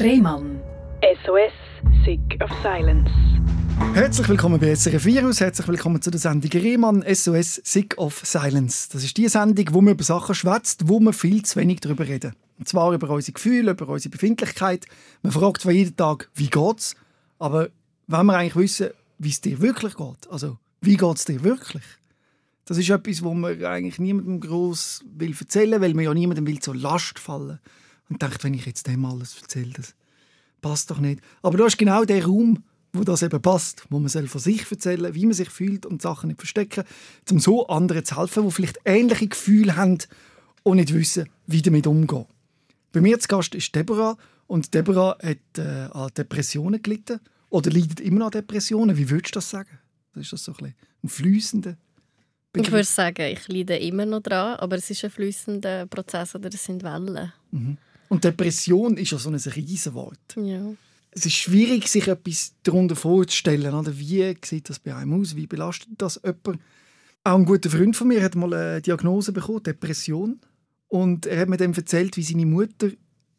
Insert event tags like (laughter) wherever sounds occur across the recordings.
Rehmann. SOS, Sick of Silence. Herzlich willkommen bei SRF Virus, herzlich willkommen zu der Sendung Rehmann SOS Sick of Silence. Das ist die Sendung, wo man über Sachen schwätzt, wo man viel zu wenig darüber reden. Und zwar über unsere Gefühle, über unsere Befindlichkeit. Man fragt zwar jeden Tag, wie geht's, aber wenn wir eigentlich wissen, wie es dir wirklich geht, also wie geht's dir wirklich, das ist etwas, wo man eigentlich niemandem groß will erzählen, weil man ja niemandem will zur Last fallen und denkt, wenn ich jetzt dem alles erzähle, das passt doch nicht. Aber da ist genau der Raum, wo das eben passt, wo man von sich erzählen wie man sich fühlt und Sachen nicht verstecken, um so anderen zu helfen, die vielleicht ähnliche Gefühle haben und nicht wissen, wie damit umgehen. Bei mir zu Gast ist Deborah und Deborah hat äh, an Depressionen gelitten oder leidet immer noch an Depressionen. Wie würdest du das sagen? Das ist das so ein, bisschen ein fließender Ich würde sagen, ich leide immer noch dran, aber es ist ein fließender Prozess oder es sind Wellen. Mhm. Und Depression ist ja so ein Riesenwort. Ja. Es ist schwierig, sich etwas darunter vorzustellen. Oder? Wie sieht das bei einem aus? Wie belastet das jemand? Auch ein guter Freund von mir hat mal eine Diagnose bekommen, Depression. Und er hat mir dann erzählt, wie seine Mutter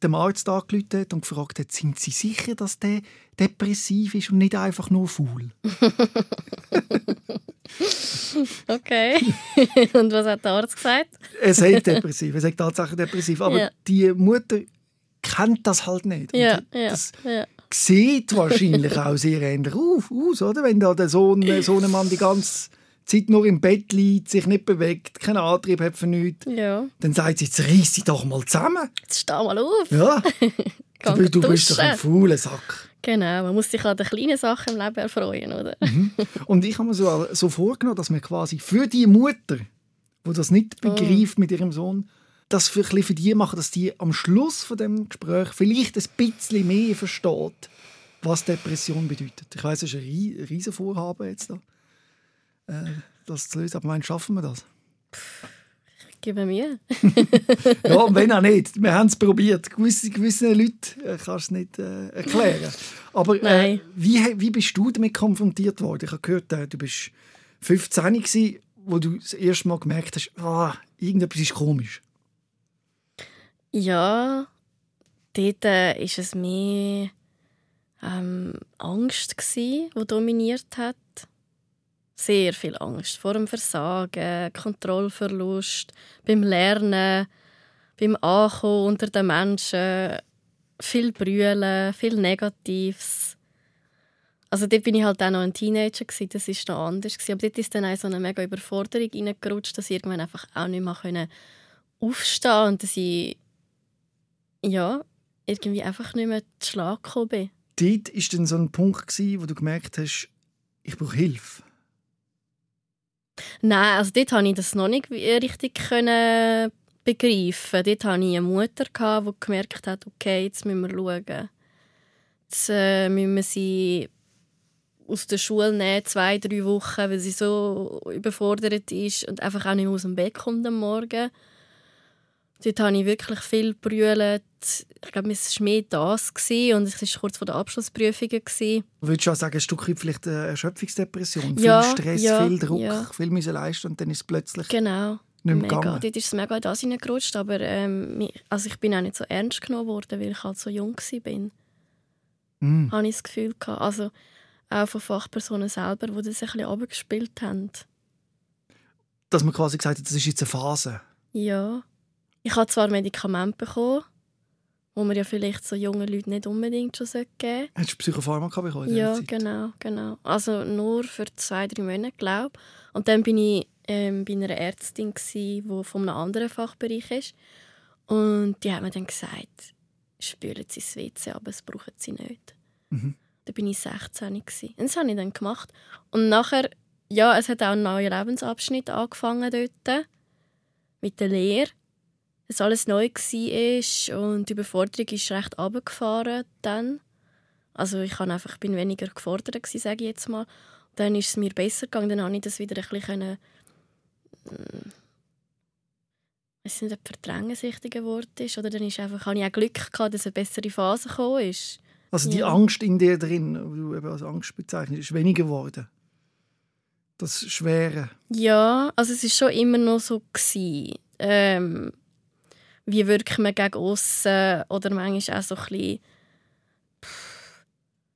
dem Arzt angerufen hat und gefragt hat, sind Sie sicher, dass der depressiv ist und nicht einfach nur faul? (laughs) okay. (laughs) und was hat der Arzt gesagt? Er sagt (laughs) depressiv, er sagt tatsächlich depressiv. Aber Ja. die Mutter kennt das halt nicht. Ja, ja, das ja. sieht wahrscheinlich auch sehr ähnlich auf, aus, oder? Wenn da der Sohn, der Sohnemann die ganze Zeit nur im Bett liegt, sich nicht bewegt, keinen Antrieb hat für nichts, Ja. dann sagt sie, jetzt reiss dich doch mal zusammen. Jetzt steh mal auf. Ja, (laughs) du, du bist doch ein fauler Sack. Genau, man muss sich an den kleinen Sachen im Leben erfreuen, oder? Und ich habe mir so, so vorgenommen, dass man quasi für die Mutter, die das nicht begreift mit ihrem Sohn, das für, für die machen, dass die am Schluss von dem Gespräch vielleicht ein bisschen mehr versteht, was Depression bedeutet. Ich weiß, es ist ein rie- riesen Vorhaben jetzt da, das zu lösen. Aber meinst, schaffen wir das? Gib mir. (laughs) Ja, und wenn auch nicht. Wir haben es probiert. Gewisse, gewisse Leute äh, kannst du es nicht äh, erklären. Aber äh, wie, wie bist du damit konfrontiert worden? Ich habe gehört, äh, du bist 15 gewesen, wo du das erste Mal gemerkt hast, ah, irgendetwas ist komisch. Ja, dort war es mehr ähm, Angst, die dominiert hat. Sehr viel Angst vor dem Versagen, Kontrollverlust, beim Lernen, beim Ankommen unter den Menschen, viel Brüllen, viel Negatives. Also dort bin ich halt auch noch ein Teenager, gsi, das war noch anders. gsi. Aber dort ist dann auch so eine mega Überforderung reingerutscht, dass ich irgendwann einfach auch nicht mehr aufstehen und dass ich ja, irgendwie einfach nicht mehr zu Schlag gekommen bin. Dort war dann so ein Punkt, gewesen, wo du gemerkt hast, ich brauche Hilfe. Nein, also dort konnte ich das noch nicht richtig begreifen. Dort hatte ich eine Mutter, die gemerkt hat, okay, jetzt müssen wir schauen. Jetzt äh, müssen wir sie aus der Schule nehmen, zwei, drei Wochen, weil sie so überfordert ist und einfach auch nicht mehr aus dem Bett kommt am Morgen. Dort habe ich wirklich viel gebrüllt. Ich glaube, es war mehr das gewesen, und es war kurz vor der Abschlussprüfungen. gewesen. Würdest du auch sagen, ein Stück weit vielleicht eine Erschöpfungsdepression? Ja, viel Stress, ja, viel Druck, ja. viel müssen leisten und dann ist es plötzlich Genau. nicht mehr mega. gegangen. Dort ist es mega in das hineingerutscht, aber ähm, also ich bin auch nicht so ernst genommen worden, weil ich halt so jung war. Mm. Habe ich das Gefühl gehabt. Also auch von Fachpersonen selber, die das ein bisschen runtergespielt haben. Dass man quasi gesagt hat, das ist jetzt eine Phase. Ja. Ich habe zwar Medikamente bekommen, wo man ja vielleicht so jungen Leuten nicht unbedingt schon geben sollte. Hast du Psychopharmaka bekommen? Ja, Zeit? genau, genau. Also nur für zwei, drei Monate, glaube ich. Und dann bin ich ähm, bei einer Ärztin, die von einem anderen Fachbereich ist. Und die hat mir dann gesagt, spülen Sie das WC, aber das brauchen Sie nicht. Mhm. Da bin ich 16. Gewesen. Und das habe ich dann gemacht. Und nachher, ja, es hat auch ein neuer Lebensabschnitt angefangen dort. Mit der Lehre. Dass alles neu war und die Überforderung ist recht runtergefahren dann. Also ich kann einfach, bin weniger gefordert gewesen, sage ich jetzt mal. Dann ist es mir besser gegangen, dann habe ich das wieder ein bisschen können, mm, weiß nicht, ob verdrängen das richtige Wort ist, oder dann ist einfach, habe ich auch Glück gehabt, dass eine bessere Phase gekommen ist. Also die Ja. Angst in dir drin, die du eben als Angst bezeichnest, ist weniger geworden. Das Schwere. Ja, also es ist schon immer noch so gewesen. Ähm, wie wirkt man gegen aussen oder manchmal auch so ein bisschen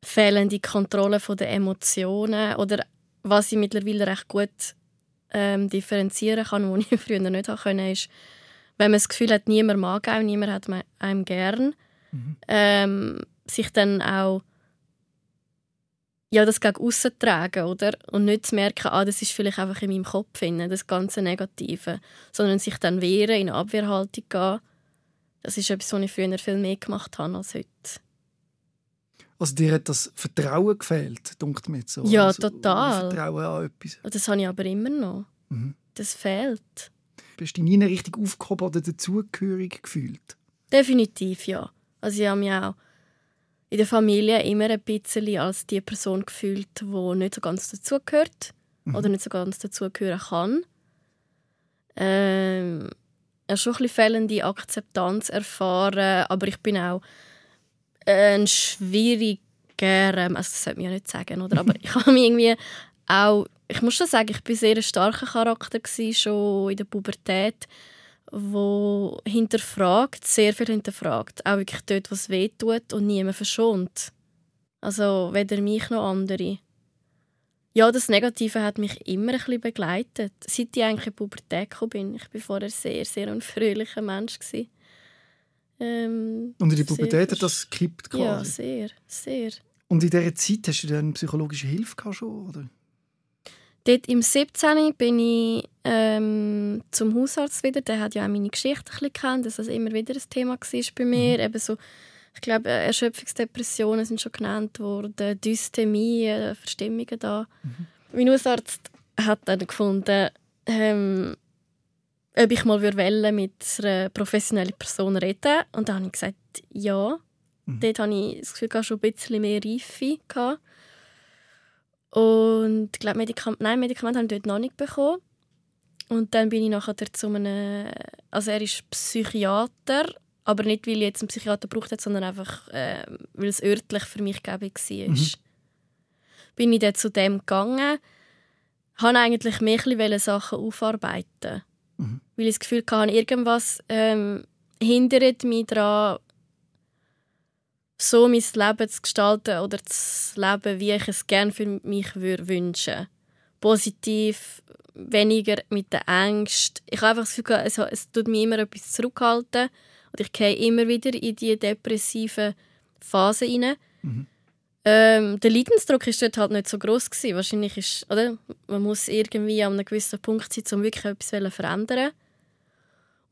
fehlende Kontrolle der Emotionen oder was ich mittlerweile recht gut ähm, differenzieren kann, was (laughs) ich früher nicht konnte, ist, wenn man das Gefühl hat, niemand mag einen, niemand hat einem gern, mhm. ähm, sich dann auch ja, das gegen aussen tragen, oder? Und nicht zu merken, ah, das ist vielleicht einfach in meinem Kopf, das ganze Negative. Sondern sich dann wehren, in eine Abwehrhaltung gehen. Das ist etwas, was ich früher viel mehr gemacht habe als heute. Also dir hat das Vertrauen gefehlt, denkt mir so. Ja, also, total. Vertrauen an etwas. Das habe ich aber immer noch. Mhm. Das fehlt. Bist du nie richtig aufgehoben oder dazugehörig gefühlt? Definitiv, ja. Also ich habe mich auch in der Familie immer ein bisschen als die Person gefühlt, die nicht so ganz dazugehört mhm. oder nicht so ganz dazugehören kann. Ähm, ich habe schon ein bisschen fehlende Akzeptanz erfahren, aber ich bin auch ein schwieriger, ähm, also das sollte man ja nicht sagen, oder? aber ich (laughs) habe mich irgendwie auch, ich muss schon sagen, ich war sehr ein starker Charakter gewesen, schon in der Pubertät wo hinterfragt, sehr viel hinterfragt. Auch wirklich dort, was weh tut und niemand verschont. Also weder mich noch andere. Ja, das Negative hat mich immer ein bisschen begleitet. Seit ich eigentlich in die Pubertät gekommen bin. Ich war vorher sehr, sehr ein fröhlicher Mensch. Ähm, und in die Pubertät hat das gekippt quasi? Ja, sehr, sehr. Und in dieser Zeit hast du dann psychologische Hilfe gehabt schon, oder? Dort im 17. bin ich ähm, zum Hausarzt wieder. Der hat ja auch meine Geschichte ein bisschen kennt, dass das immer wieder ein Thema war bei mir. Mhm. Eben so, ich glaube, Erschöpfungsdepressionen sind schon genannt worden, Dysthemie, äh, Verstimmungen da. Mhm. Mein Hausarzt hat dann gefunden, ähm, ob ich mal wollen, mit einer professionellen Person reden Und dann habe ich gesagt, ja. Mhm. Dort hatte ich das Gefühl, ich schon ein bisschen mehr Reife. Gehabt. Und ich glaube, Medikam Nein, Medikamente habe ich dort noch nicht bekommen. Und dann bin ich nachher zu einem... Also er ist Psychiater, aber nicht, weil ich jetzt einen Psychiater braucht hat, sondern einfach, äh, weil es örtlich für mich gäbig war. Mhm. Bin ich dann zu dem gegangen, habe eigentlich mehr Sachen aufarbeiten. Mhm. Weil ich das Gefühl hatte, irgendwas ähm, hindert mich daran, so mein Leben zu gestalten oder zu leben, wie ich es gerne für mich würde wünschen Positiv, weniger mit den Ängsten. Ich habe einfach das Gefühl, es, es tut mir immer etwas zurückhalten und ich gehe immer wieder in die depressive Phase rein. Mhm. Ähm, der Leidensdruck war dort halt nicht so groß gewesen. Wahrscheinlich ist, oder? Man muss irgendwie an einem gewissen Punkt sein, um wirklich etwas zu verändern.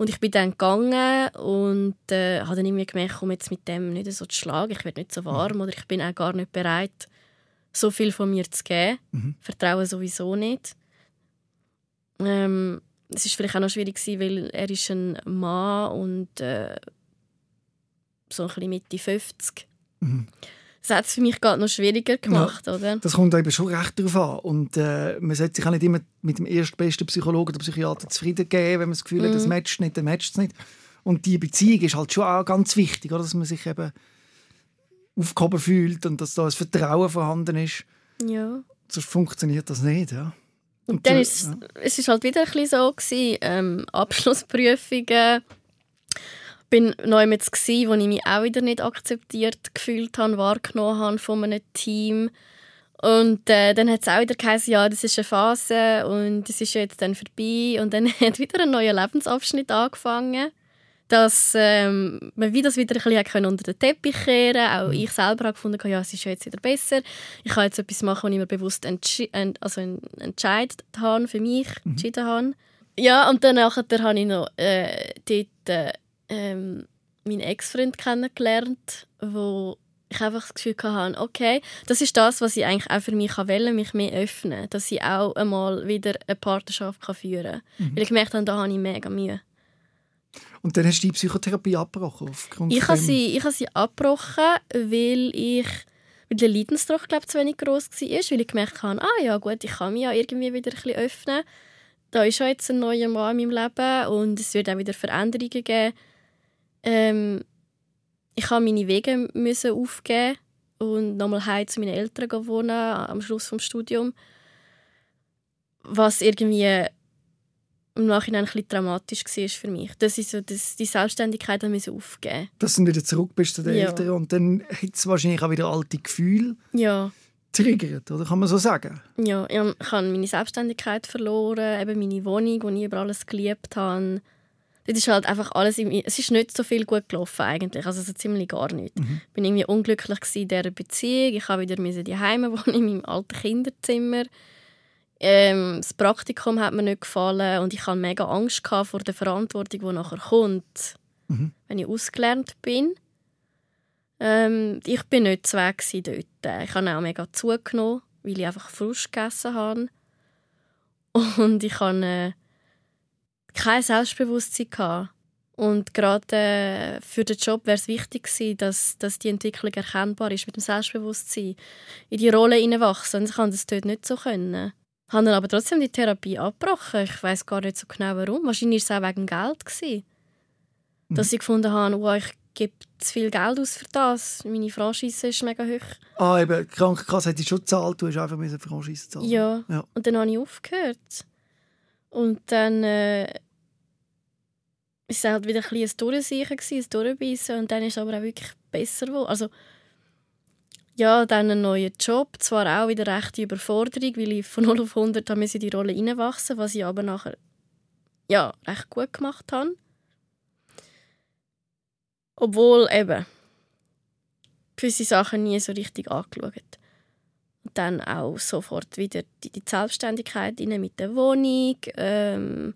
Und ich bin dann gegangen und äh, habe dann irgendwie gemerkt, komm jetzt mit dem nicht so zu schlagen, ich werde nicht so warm mhm. oder ich bin auch gar nicht bereit, so viel von mir zu geben. Mhm. Vertraue sowieso nicht. Ähm, es ist vielleicht auch noch schwierig gewesen, weil er ist ein Mann und äh, so ein bisschen Mitte 50. Mhm. Das hat es für mich gerade noch schwieriger gemacht, ja, oder? Das kommt eben schon recht darauf an. Und äh, man sollte sich auch nicht immer mit dem erstbesten Psychologen oder Psychiater zufrieden geben, wenn man das Gefühl hat, das mhm. matcht nicht, dann matcht es nicht. Und die Beziehung ist halt schon auch ganz wichtig, oder? dass man sich eben aufgehoben fühlt und dass da ein Vertrauen vorhanden ist. Ja. Sonst funktioniert das nicht, ja. Und, und dann ist ja. es ist halt wieder ein bisschen so gewesen, ähm, Abschlussprüfungen bin neu mit wo ich mich auch wieder nicht akzeptiert gefühlt habe, wahrgenommen habe von einem Team. Und äh, dann hat es auch wieder geheißen, ja, das ist eine Phase und es ist jetzt dann vorbei. Und dann (laughs) hat wieder ein neuer Lebensabschnitt angefangen, dass ähm, man wieder das wieder ein bisschen unter den Teppich kehren Auch mhm. ich selber habe gefunden, ja, es ist jetzt wieder besser. Ich kann jetzt etwas machen, was ich mir bewusst entschi also entscheidet habe, für mich mhm. entschieden habe. Ja, und dann nachher habe ich noch äh, dort äh, ähm, meinen Ex-Freund kennengelernt, wo ich einfach das Gefühl hatte, okay, das ist das, was ich eigentlich auch für mich wählen mich mehr öffnen, dass ich auch einmal wieder eine Partnerschaft führen kann. Mhm. Weil ich gemerkt habe, da habe ich mega Mühe. Und dann hast du die Psychotherapie abgebrochen? Aufgrund ich habe sie, ich habe sie abgebrochen, weil ich weil der Leidensdruck glaube zu wenig groß war, weil ich gemerkt habe, ah ja gut, ich kann mich ja irgendwie wieder ein bisschen öffnen. Da ist ja jetzt ein neuer Mann in meinem Leben und es wird auch wieder Veränderungen geben ähm, ich habe meine Wege müssen aufgeben und nochmal heim zu meinen Eltern wohnen am Schluss vom Studium, was irgendwie im Nachhinein ein bisschen dramatisch war für mich. Dass ich so das, die Selbstständigkeit aufgeben musste. Dass du wieder zurück bist zu den Ja. Eltern und dann hat es wahrscheinlich auch wieder alte Gefühle Ja, triggert, oder kann man so sagen? ja, ich habe meine Selbstständigkeit verloren, eben meine Wohnung, die ich über alles geliebt habe. Das ist halt einfach alles, im, es ist nicht so viel gut gelaufen eigentlich, also so ziemlich gar nicht. Ich bin irgendwie unglücklich in dieser Beziehung, ich habe wieder die Heime wohnen in meinem alten Kinderzimmer. Ähm, das Praktikum hat mir nicht gefallen und ich hatte mega Angst vor der Verantwortung, die nachher kommt, Mhm. wenn ich ausgelernt bin. Ähm, ich bin nicht zu Weg dort. Ich habe auch mega zugenommen, weil ich einfach Frust gegessen habe. Und ich hatte äh, kein Selbstbewusstsein. Gehabt. Und gerade äh, für den Job wäre es wichtig gewesen, dass, dass die Entwicklung erkennbar ist mit dem Selbstbewusstsein. In die Rolle hineinwachsen. Und ich konnte das dort nicht so. Können. Ich habe dann aber trotzdem die Therapie abgebrochen. Ich weiß gar nicht so genau warum. Wahrscheinlich war es auch wegen Geld. Gewesen. Dass ich gefunden habe, wow, ich gebe zu viel Geld aus für das. Meine Franchise ist mega hoch. Ah, eben, die Krankenkasse hat dich schon gezahlt, du hast einfach eine Franchise zahlen. Ja. ja. Und dann habe ich aufgehört. Und dann äh, es halt wieder ein bisschen ein ein Durchbeissen. Und dann ist es aber auch wirklich besser geworden. Also, ja, dann einen neuen Job. Zwar auch wieder rechte Überforderung, weil ich von (laughs) 0 auf 100 habe in die Rolle reinwachsen was ich aber nachher ja, recht gut gemacht habe. Obwohl eben gewisse Sachen nie so richtig angeschaut. Dann auch sofort wieder die, die Selbstständigkeit rein mit der Wohnung. Ähm,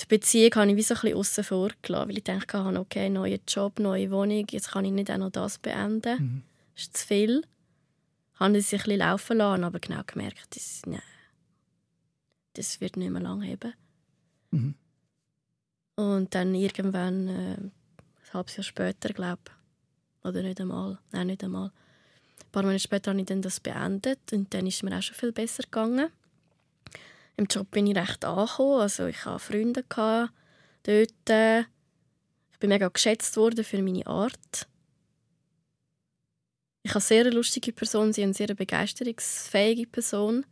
die Beziehung habe ich wie so ein bisschen aussen vor gelassen, weil ich dachte, okay, neuer Job, neue Wohnung, jetzt kann ich nicht auch noch das beenden. Mhm. Das ist zu viel. Ich habe es ein bisschen laufen lassen, aber genau gemerkt, das, nein, das wird nicht mehr lang haben. Mhm. Und dann irgendwann, äh, ein halbes Jahr später, glaube ich, oder nicht einmal, nein, nicht einmal, ein paar Monate später habe ich dann das beendet und dann ist es mir auch schon viel besser gegangen. Im Job bin ich recht angekommen, also ich hatte Freunde dort. Ich bin mega geschätzt worden für meine Art. Ich habe eine sehr lustige Person, sie ist eine sehr begeisterungsfähige Person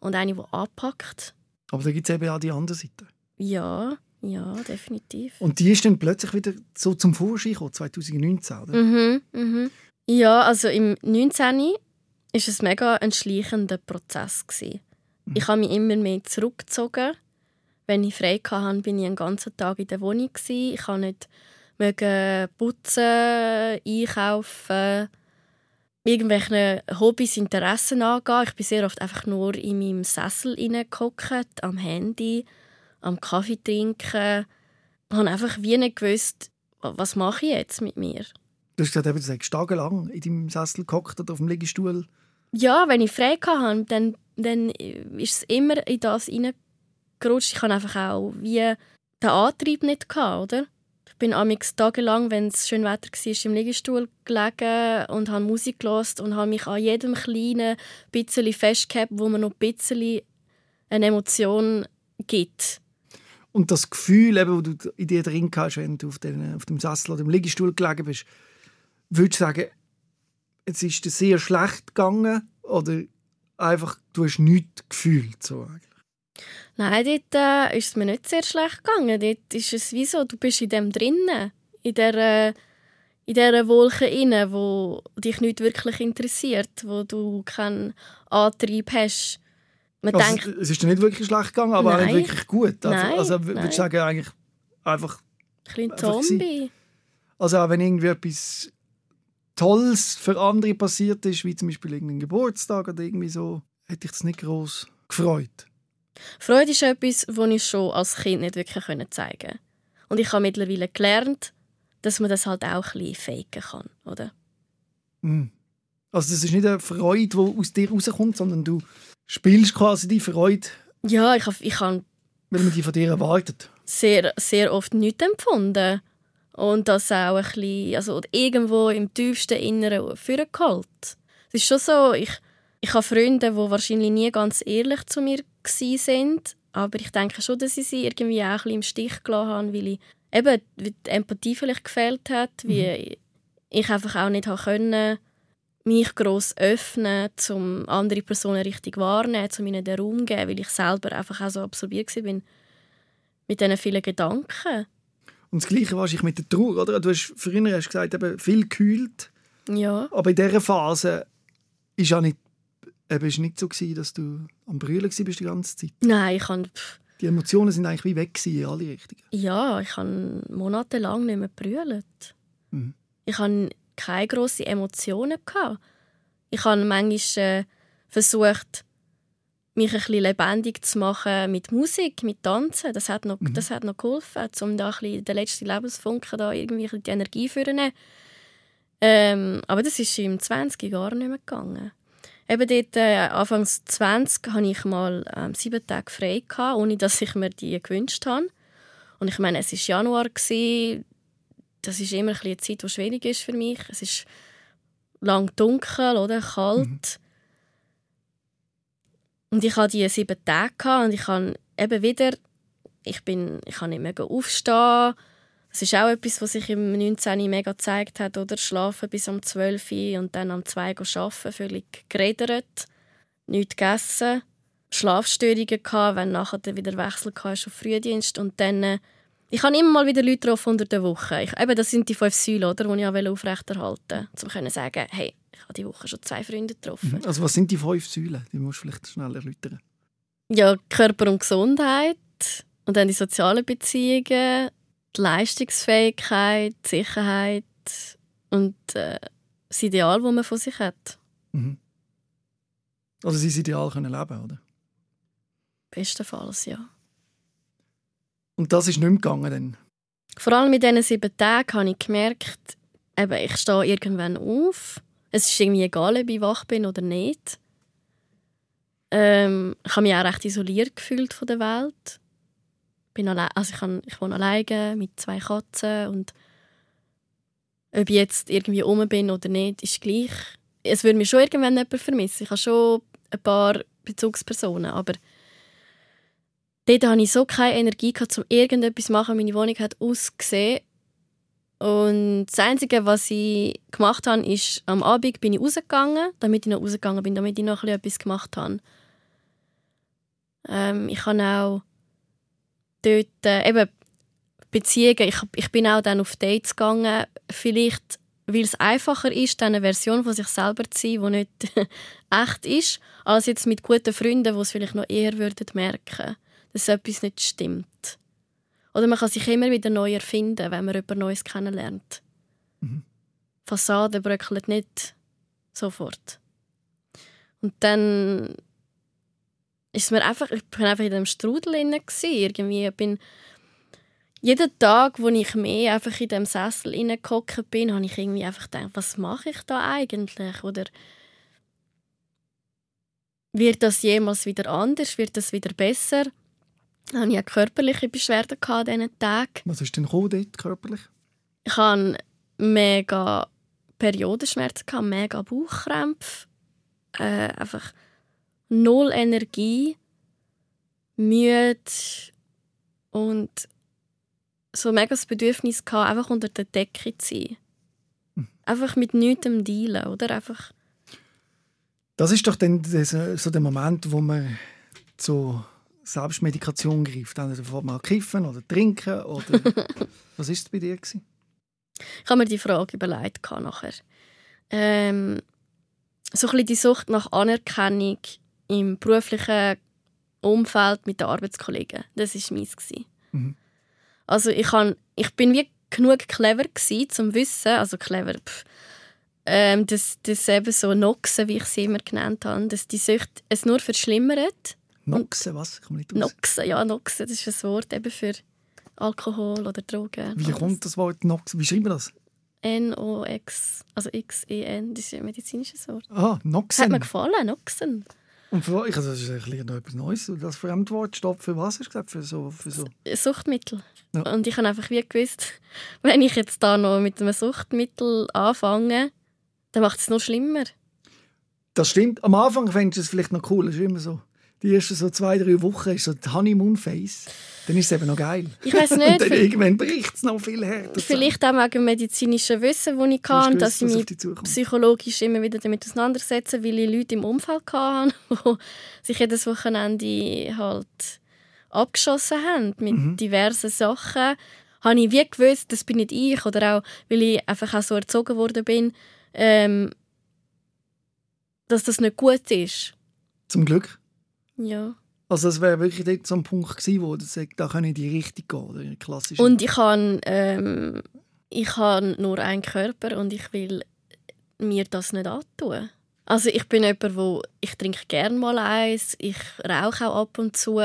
und eine, die anpackt. Aber da gibt es eben auch die andere Seite. Ja, ja, definitiv. Und die ist dann plötzlich wieder so zum Vorschein gekommen, 2019, oder? Mhm, mhm. Ja, also im 19. war es mega ein schleichender Prozess. Gewesen. Ich habe mich immer mehr zurückgezogen. Wenn ich frei hatte, bin ich den ganzen Tag in der Wohnung. Gewesen. Ich konnte nicht mögen putzen, einkaufen, irgendwelchen Hobbys, Interessen angehen. Ich bin sehr oft einfach nur in meinem Sessel hineingehockt, am Handy, am Kaffee trinken. Ich habe einfach wie nicht gewusst, was mache ich jetzt mit mir. Du hast gesagt, du sagst tagelang in deinem Sessel gehockt oder auf dem Liegestuhl. Ja, wenn ich frei hatte, dann, dann ist es immer in das hineingerutscht. Ich hatte einfach auch wie den Antrieb nicht, gehabt, oder? Ich bin amix tagelang, wenn es schön Wetter war, im Liegestuhl gelegen und habe Musik gehört und habe mich an jedem kleinen bisschen festgehabt, wo mir noch ein bisschen eine Emotion gibt. Und das Gefühl, eben, das du in dir drin hast, wenn du auf, den, auf dem Sessel oder im Liegestuhl gelegen bist, würdest du sagen, es ist dir sehr schlecht gegangen oder einfach, du hast nichts gefühlt? So eigentlich? Nein, dort äh, ist es mir nicht sehr schlecht gegangen. Dort ist es wie so, du bist in dem drinnen, in dieser, in dieser Wolke inne, wo dich nicht wirklich interessiert, wo du keinen Antrieb hast. Man Also, denkt, es ist dir nicht wirklich schlecht gegangen, aber auch Nein. nicht wirklich gut. Also, Nein, also würdest du sagen, eigentlich einfach, ein bisschen Zombie. also auch wenn irgendwie etwas Tolles für andere passiert ist, wie zum Beispiel irgendein Geburtstag oder irgendwie so, hätte ich das nicht groß gefreut. Freude ist etwas, das ich schon als Kind nicht wirklich zeigen konnte. Und ich habe mittlerweile gelernt, dass man das halt auch ein bisschen faken kann, oder? Mhm. Also das ist nicht eine Freude, die aus dir rauskommt, sondern du spielst quasi die Freude, Ja, ich habe, ich habe weil man die von dir erwartet. sehr, sehr oft nichts empfunden. Und das auch ein bisschen, also irgendwo im tiefsten Inneren vorgeholt. Es ist schon so, ich, ich habe Freunde, die wahrscheinlich nie ganz ehrlich zu mir sind, aber ich denke schon, dass ich sie irgendwie auch ein bisschen im Stich gelassen habe, weil ich eben die Empathie vielleicht gefehlt hat, wie ich einfach auch nicht können mich gross öffnen, um andere Personen richtig wahrnehmen, um ihnen den Raum zu geben, weil ich selber einfach auch so absorbiert war mit diesen vielen Gedanken. Und das Gleiche wahrscheinlich mit der Trauer, oder? Du hast früher hast gesagt, eben viel gekühlt. Ja. Aber in dieser Phase ist ja nicht, eben, ist nicht so gewesen, dass du am Brüllen bist die ganze Zeit. Nein, ich kann... Die Emotionen sind eigentlich wie weg gewesen, in alle Richtungen. Ja, ich habe monatelang nicht mehr brüllt. Mhm. Ich hatte keine grossen Emotionen. Gehabt. Ich habe manchmal äh, versucht, mich ein bisschen lebendig zu machen mit Musik, mit Tanzen. Das hat noch, mhm. das hat noch geholfen, um da ein bisschen den letzten Lebensfunken da irgendwie die Energie zu ähm, aber das ist im 20 Jahren nicht mehr gegangen. Eben dort, äh, Anfangs 20 hatte ich mal ähm, sieben Tage frei, gehabt, ohne dass ich mir die gewünscht habe. Und ich meine, es war Januar. Gewesen. Das ist immer ein eine Zeit, die schwierig ist für mich. Es ist lang dunkel oder kalt. Mhm. Und ich hatte diese sieben Tage und ich habe eben wieder, ich bin, ich kann nicht mehr aufstehen. Das ist auch etwas, was sich im 19. mega gezeigt hat, oder? Schlafen bis um 12 Uhr und dann um 2 Uhr arbeiten, völlig geredet, nichts gegessen, Schlafstörungen gehabt, wenn nachher wieder Wechsel hast auf Frühdienst und dann äh, ich habe immer mal wieder Leute getroffen unter der Woche. Ich, eben, das sind die fünf Säulen, oder, die ich aufrechterhalten wollte, um zu sagen, hey, ich habe diese Woche schon zwei Freunde getroffen. Mhm. Also was sind die fünf Säulen? Die musst du vielleicht schnell erläutern. Ja, Körper und Gesundheit und dann die sozialen Beziehungen, die Leistungsfähigkeit, die Sicherheit und äh, das Ideal, das man von sich hat. Mhm. Also sein Ideal können leben, oder? Bestenfalls, ja. Und das ist nicht mehr gegangen dann? Vor allem in diesen sieben Tagen habe ich gemerkt, eben, ich stehe irgendwann auf. Es ist irgendwie egal, ob ich wach bin oder nicht. Ähm, ich habe mich auch recht isoliert gefühlt von der Welt. Bin allein, also ich, kann, ich wohne alleine mit zwei Katzen und ob ich jetzt irgendwie um bin oder nicht, ist gleich. Es würde mich schon irgendwann jemand vermissen. Ich habe schon ein paar Bezugspersonen, aber dort hatte ich so keine Energie, um irgendetwas zu machen. Meine Wohnung hat ausgesehen. Und das Einzige, was ich gemacht habe, ist, am Abend bin ich rausgegangen, damit ich noch rausgegangen bin, damit ich noch etwas gemacht habe. Ähm, ich habe auch dort, äh, eben, Beziehungen, ich, ich bin auch dann auf Dates gegangen, vielleicht, weil es einfacher ist, eine Version von sich selber zu sein, die nicht (laughs) echt ist, als jetzt mit guten Freunden, die es vielleicht noch eher würden merken dass etwas nicht stimmt. Oder man kann sich immer wieder neu erfinden, wenn man jemand Neues kennenlernt. Mhm. Fassade bröckelt nicht sofort. Und dann ist mir einfach, ich bin einfach in dem Strudel inne irgendwie. Ich bin jeden Tag, wo ich mehr einfach in dem Sessel hineingehockt bin, habe ich irgendwie einfach gedacht, was mache ich da eigentlich? Oder wird das jemals wieder anders? Wird das wieder besser? Hatte ich körperliche Beschwerden an diesen Tagen. Was ist denn dort körperlich? Ich hatte mega Periodenschmerzen, mega Bauchkrämpfe, äh, einfach null Energie, müde und so mega das Bedürfnis gehabt, einfach unter der Decke zu sein. Hm. Einfach mit nichts dealen, oder? Einfach das ist doch dann so der Moment, wo man so Selbstmedikation greift? Dann sofort mal kiffen oder trinken? Oder (laughs) was war es bei dir? Gewesen? Ich habe mir die Frage überlegt nachher. Ähm, so ein bisschen die Sucht nach Anerkennung im beruflichen Umfeld mit den Arbeitskollegen. Das war meins. Mhm. Also ich, kann, ich bin wie genug clever gewesen, zum Wissen, also clever, pff, ähm, dass, dass eben so Noxen, wie ich sie immer genannt habe, dass die Sucht es nur verschlimmert Noxe, was? Ich nicht Noxe, ja, Noxe, das ist ein Wort eben für Alkohol oder Drogen. Wie kommt das Wort Noxe? Wie schreiben wir das? N-O-X, also X-E-N, das ist ein medizinisches Wort. Ah, Noxen. Hat mir gefallen, Noxen. Und für, also das ist ein bisschen etwas Neues. Das Fremdwort steht für was, hast du gesagt? Für so, für so. Suchtmittel. Ja. Und ich habe einfach wie gewusst, (laughs) wenn ich jetzt da noch mit einem Suchtmittel anfange, dann macht es noch schlimmer. Das stimmt. Am Anfang fängst du es vielleicht noch cool. Das ist immer so die ersten so zwei, drei Wochen ist so die Honeymoon-Phase, dann ist es eben noch geil. Ich weiß (laughs) Und nicht, dann vi- irgendwann bricht es noch viel härter. vielleicht auch wegen medizinischen Wissen, das ich kann, gewusst, dass ich mich psychologisch immer wieder damit auseinandersetze, weil ich Leute im Umfeld hatte, (laughs) die sich jedes Wochenende halt abgeschossen haben mit Mhm. diversen Sachen. Habe ich wie gewusst, das bin nicht ich. Oder auch, weil ich einfach auch so erzogen worden bin, ähm, dass das nicht gut ist. Zum Glück. Ja. Also es wäre wirklich dort so ein Punkt gewesen, wo du sagst, da kann ich in die Richtung gehen. Oder in klassische. Und ich habe ähm, ich habe nur einen Körper und ich will mir das nicht antun. Also ich bin jemand, wo ich trinke gerne mal eins, ich rauche auch ab und zu.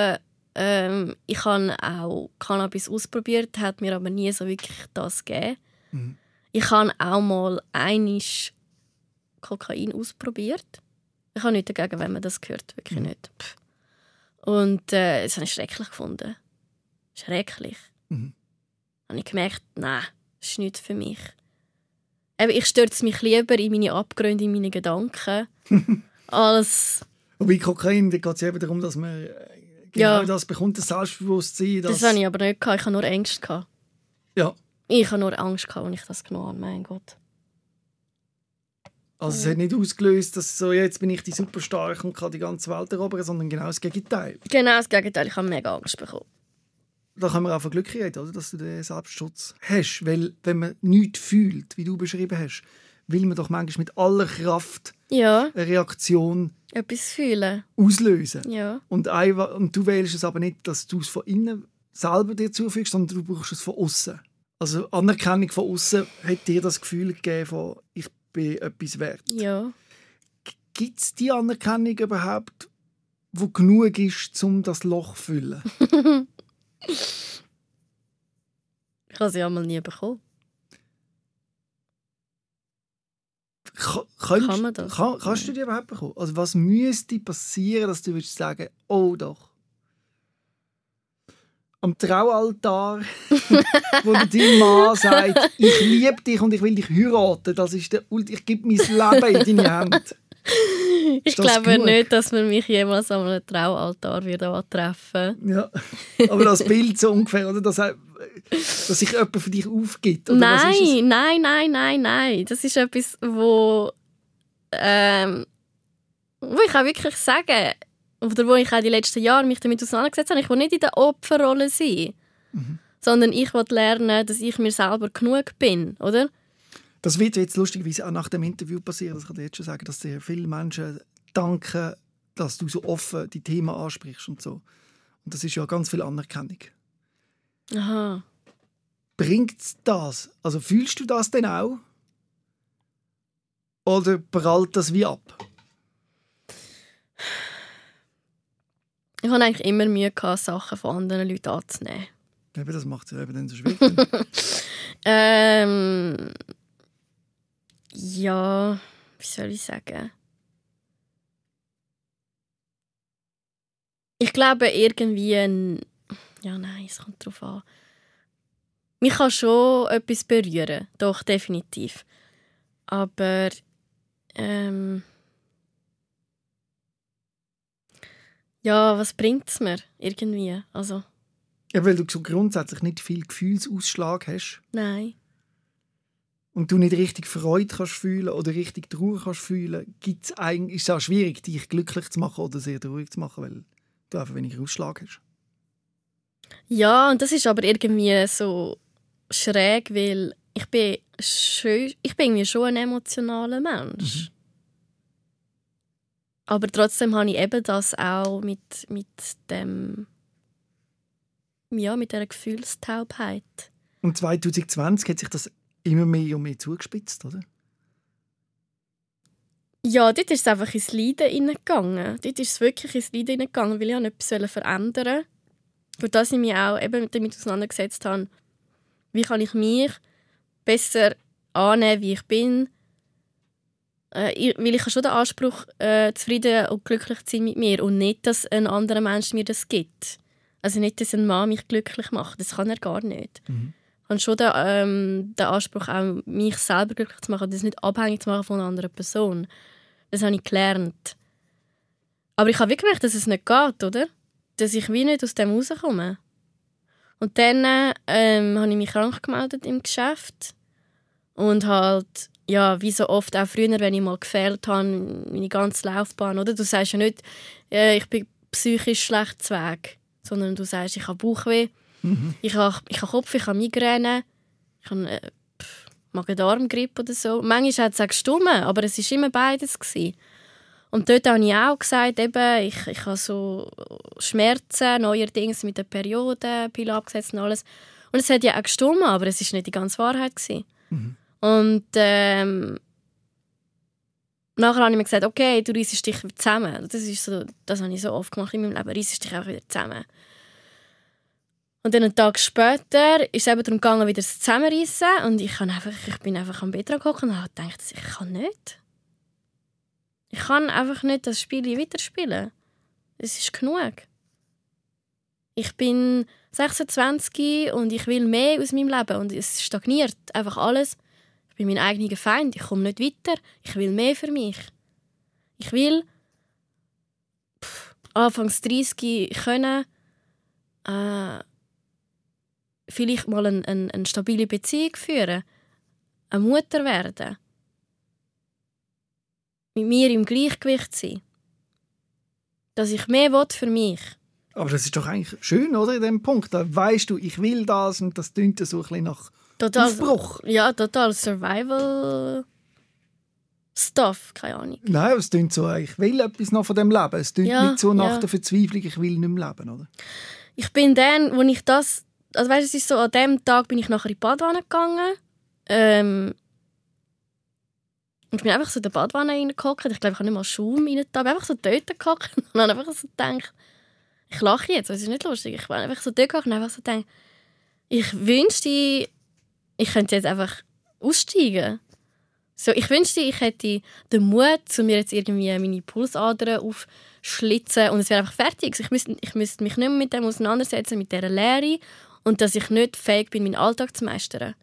Ähm, ich habe auch Cannabis ausprobiert, hat mir aber nie so wirklich das gegeben. Mhm. Ich habe auch mal einisch Kokain ausprobiert. Ich habe nichts dagegen, wenn man das hört, wirklich Mhm. nicht. Pff. Und äh, das habe ich schrecklich gefunden. Schrecklich. Mhm. habe ich gemerkt, nein, das ist nicht für mich. Eben, ich stürze mich lieber in meine Abgründe, in meine Gedanken, (laughs) als Wobei Kokain, da geht es eben darum, dass man äh, genau Ja. das bekommt, das Selbstbewusstsein. das, habe ich aber nicht gehabt. Ich habe nur Angst gehabt. Ja, Ich habe nur Angst gehabt, als ich das genommen habe. Mein Gott. Also es hat nicht ausgelöst, dass so, jetzt bin ich die superstark und kann die ganze Welt erobern, sondern genau das Gegenteil. Genau das Gegenteil. Ich habe mega Angst bekommen. Da können wir auch von Glück reden, oder? dass du den Selbstschutz hast. Weil, wenn man nichts fühlt, wie du beschrieben hast, will man doch manchmal mit aller Kraft Ja, eine Reaktion etwas fühlen. auslösen. Ja. Und, ein- und du wählst es aber nicht, dass du es von innen selber dir zufügst, sondern du brauchst es von außen. Also Anerkennung von außen hat dir das Gefühl gegeben, von, ich bin etwas wert. Ja. Gibt es die Anerkennung überhaupt, wo genug ist, um das Loch zu füllen? (laughs) Ich habe sie einmal nie bekommen. Ka- könntest- Kann man das? Kann, kannst du die überhaupt bekommen? Also was müsste passieren, dass du würdest sagen, oh doch. Am Traualtar, (laughs) wo dein Mann sagt, ich liebe dich und ich will dich heiraten, das ist der, Ult- ich gebe mein Leben in deine Hände. (laughs) Ich glaube genug? nicht, dass man mich jemals an einem Traualtar wird antreffen Ja. Aber das Bild so ungefähr, oder? Dass, dass sich jemand für dich aufgibt. Oder was ist es? Nein, nein, nein, nein, nein. Das ist etwas, wo, ähm, wo ich auch wirklich sagen, oder wo ich auch die letzten Jahre mich damit auseinandergesetzt habe, ich will nicht in der Opferrolle sein, Mhm. sondern ich will lernen, dass ich mir selber genug bin, oder? Das wird jetzt lustigerweise auch nach dem Interview passieren, das kann ich jetzt schon sagen, dass dir viele Menschen danken, dass du so offen die Themen ansprichst und so. Und das ist ja ganz viel Anerkennung. Aha. Bringt das? Also fühlst du das denn auch? Oder prallt das wie ab? Ich hatte eigentlich immer Mühe, gehabt, Sachen von anderen Leuten anzunehmen. Eben, das macht es ja eben dann so schwierig. (laughs) Ähm, ja, wie soll ich sagen? Ich glaube irgendwie ein, ja nein, es kommt drauf an. Mich kann schon etwas berühren, doch definitiv. Aber ähm, ja, was bringt es mir irgendwie? Also ja, weil du so grundsätzlich nicht viel Gefühlsausschlag hast nein. und du nicht richtig Freude kannst fühlen oder richtig Trauer kannst fühlen, gibt's eigentlich, ist es auch schwierig, dich glücklich zu machen oder sehr traurig zu machen, weil du einfach weniger Ausschlag hast. Ja, und das ist aber irgendwie so schräg, weil ich bin, schön, ich bin irgendwie schon ein emotionaler Mensch. Aber trotzdem habe ich eben das auch mit, mit dem ja, mit dieser Gefühlstaubheit. Und 2020 hat sich das immer mehr und mehr zugespitzt, oder? Ja, dort ist es einfach ins Leiden hineingegangen. Dort ist es wirklich ins Leiden hineingegangen, weil ich habe etwas verändern wollte. Und dass ich mich auch eben damit auseinandergesetzt habe, wie kann ich mich besser annehmen, wie ich bin. Äh, ich, weil ich habe schon den Anspruch, äh, zufrieden und glücklich zu sein mit mir und nicht, dass ein anderer Mensch mir das gibt. Also nicht, dass ein Mann mich glücklich macht. Das kann er gar nicht. Mhm. Ich habe schon den, ähm, den Anspruch, auch mich selber glücklich zu machen und das nicht abhängig zu machen von einer anderen Person. Das habe ich gelernt. Aber ich habe wirklich gemerkt, dass es nicht geht, oder? Dass ich wie nicht aus dem rauskomme. Und dann ähm, habe ich mich krank gemeldet im Geschäft und halt ja, wie so oft auch früher, wenn ich mal gefehlt habe, meine ganze Laufbahn, oder? Du sagst ja nicht, äh, ich bin psychisch schlecht Weg, sondern du sagst, ich habe Bauchweh, mhm. ich habe ich habe Kopf, ich habe Migräne, ich habe äh, Magen-Darm-Grippe oder so. Manchmal hat es auch gestummen, aber es war immer beides. Gewesen. Und dort habe ich auch gesagt, eben, ich, ich habe so Schmerzen, neuerdings mit der Periode, Pille abgesetzt und alles. Und es hat ja auch gestummen, aber es war nicht die ganze Wahrheit. Mhm. Und ähm, nachher habe ich mir gesagt, okay, du reissest dich zusammen. Das, ist so, das habe ich so oft gemacht in meinem Leben, reissest dich auch wieder zusammen. Und dann einen Tag später ist es eben darum gegangen, wieder zusammenreißen. Und ich, einfach, ich bin einfach am Bett geguckt und habe gedacht, ich kann nicht. Ich kann einfach nicht das Spiel weiterspielen. Es ist genug. Ich bin 26 und ich will mehr aus meinem Leben und es stagniert einfach alles. Bin mein eigener Feind, ich komme nicht weiter. Ich will mehr für mich. Ich will pff, anfangs 30 können äh, vielleicht mal eine, eine, eine stabile Beziehung führen, eine Mutter werden, mit mir im Gleichgewicht sein, dass ich mehr will für mich. Aber das ist doch eigentlich schön, oder? In dem Punkt, da weißt du, ich will das und das tönt so ein bisschen nach total, Aufbruch. Ja, total Survival. Stuff, keine Ahnung. Nein, es klingt so, ich will etwas noch von dem Leben. Es klingt ja, nicht so nach ja. der Verzweiflung, ich will nicht mehr leben, oder? Ich bin dann, wo ich das also weißt, es ist so, an dem Tag bin ich nachher in die Badwanne gegangen. Ähm, ich bin einfach so in der Badwanne reingehockt. Ich glaube, ich habe nicht mal Schaum rein. (laughs) Ich bin einfach so dort gehockt und dann einfach so gedacht, ich lache jetzt, es ist nicht lustig. Ich war einfach so dort gehockt und einfach so gedacht, ich wünschte, ich könnte jetzt einfach aussteigen. So, ich wünschte, ich hätte den Mut, zu mir jetzt irgendwie meine Pulsadern aufschlitzen und es wäre einfach fertig. Ich müsste, ich müsste mich nicht mehr mit dem auseinandersetzen, mit dieser Lehre und dass ich nicht fähig bin, meinen Alltag zu meistern.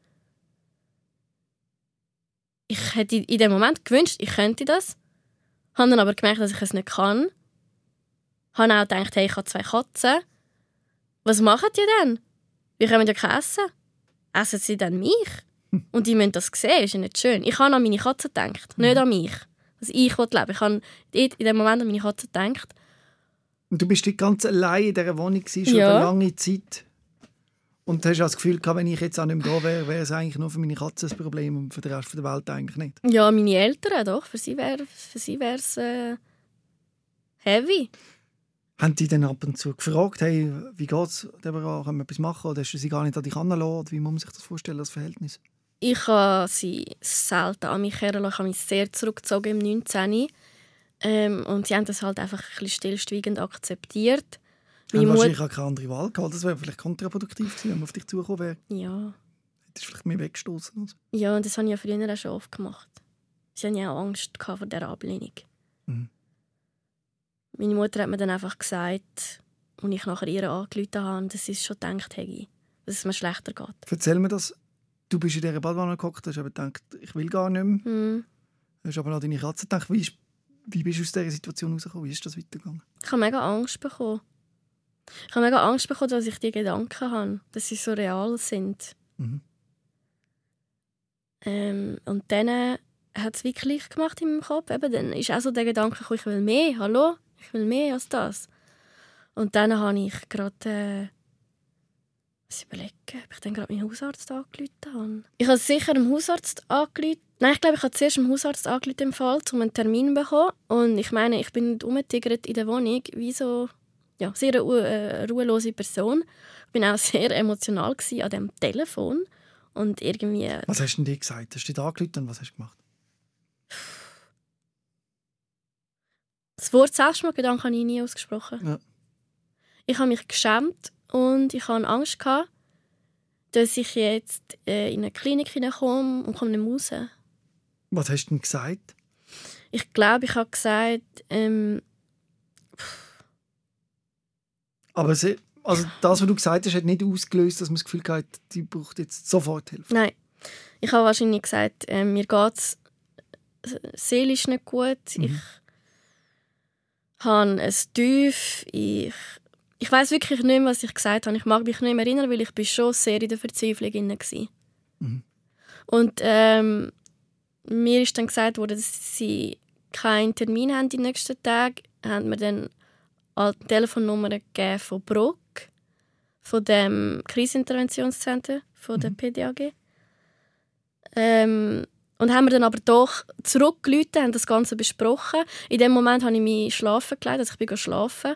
Ich hätte in dem Moment gewünscht, ich könnte das, habe dann aber gemerkt, dass ich es nicht kann. Habe auch gedacht, hey, ich habe zwei Katzen. Was machen die denn? Wir können ja kein Essen. Essen sie dann mich? Und die müssen das sehen, ist ja nicht schön. Ich habe an meine Katzen gedacht, nicht an mich. Also ich will leben. Ich habe in dem Moment an meine Katzen gedacht. Und du bist ganz allein in dieser Wohnung schon ja. eine lange Zeit. Und hast du das Gefühl gehabt, wenn ich jetzt auch nicht mehr da wäre, wäre es eigentlich nur für meine Katze ein Problem und für den Rest der Welt eigentlich nicht? Ja, meine Eltern doch. Für sie wäre es äh, heavy. Haben die dann ab und zu gefragt, hey, wie geht es, Deborah, können wir etwas machen? Oder hast du sie gar nicht an dich herangelassen? Wie muss man sich das vorstellen, das Verhältnis? Ich habe sie selten an mich hergelassen. Ich habe mich sehr zurückgezogen im 19. Ähm, und sie haben das halt einfach ein bisschen stillschweigend akzeptiert. Meine ja, wahrscheinlich auch keine andere Wahl gehabt. Das wäre vielleicht kontraproduktiv gewesen, wenn man auf dich zugekommen wäre. Ja. Hättest du vielleicht mehr weggestoßen. Also. Ja, und das habe ich ja früher auch schon oft gemacht. Sie hatten ja auch Angst vor dieser Ablehnung. Mhm. Meine Mutter hat mir dann einfach gesagt, als ich nachher ihr angerufen habe, dass sie es schon gedacht hätte, dass es mir schlechter geht. Erzähl mir das. Du bist in dieser Badwanne geguckt, hast aber gedacht, ich will gar nicht mehr. Du hast aber noch deine Katze gedacht. Wie, wie bist du aus dieser Situation rausgekommen? Wie ist das weitergegangen? Ich habe mega Angst bekommen. Ich habe mega Angst bekommen, dass ich die Gedanken habe, dass sie so real sind. Mhm. Ähm, und dann hat es wirklich gemacht in meinem Kopf. Eben, dann ist auch so der Gedanke ich will mehr, hallo, ich will mehr als das. Und dann habe ich gerade äh, überlegen, ob ich dann gerade meinen Hausarzt angerufen habe. Ich habe sicher dem Hausarzt angerufen. Nein, ich glaube, ich habe zuerst dem Hausarzt angerufen im Fall, um einen Termin zu bekommen. Und ich meine, ich bin nicht in der Wohnung, wie so ja, sehr eine äh, ruhelose Person. Ich war auch sehr emotional an dem Telefon. Und irgendwie... Was hast du denn dir gesagt? Hast du dich angerufen und was hast du gemacht? Das Wort Selbstmordgedanke habe ich nie ausgesprochen. Ja. Ich habe mich geschämt und ich hatte Angst, gehabt, dass ich jetzt äh, in eine Klinik hineinkomme und komme nicht raus. Was hast du denn gesagt? Ich glaube, ich habe gesagt, ähm, aber sie, also das, was du gesagt hast, hat nicht ausgelöst, dass man das Gefühl hat, die braucht jetzt sofort Hilfe. Nein. Ich habe wahrscheinlich gesagt, äh, mir geht es seelisch nicht gut. Mhm. Ich habe ein Tief. Ich, ich weiß wirklich nicht mehr, was ich gesagt habe. Ich mag mich nicht mehr erinnern, weil ich bin schon sehr in der Verzweiflung war. Mhm. Und ähm, mir ist dann gesagt worden, dass sie keinen Termin haben die nächsten Tage. Haben mir dann eine Telefonnummer gegeben von Brock, von dem Kriseninterventionszentrum von der PDAG. Ähm, und haben wir dann aber doch zurückgerufen, haben das Ganze besprochen. In dem Moment habe ich mich schlafen gelegt, also ich bin schlafen.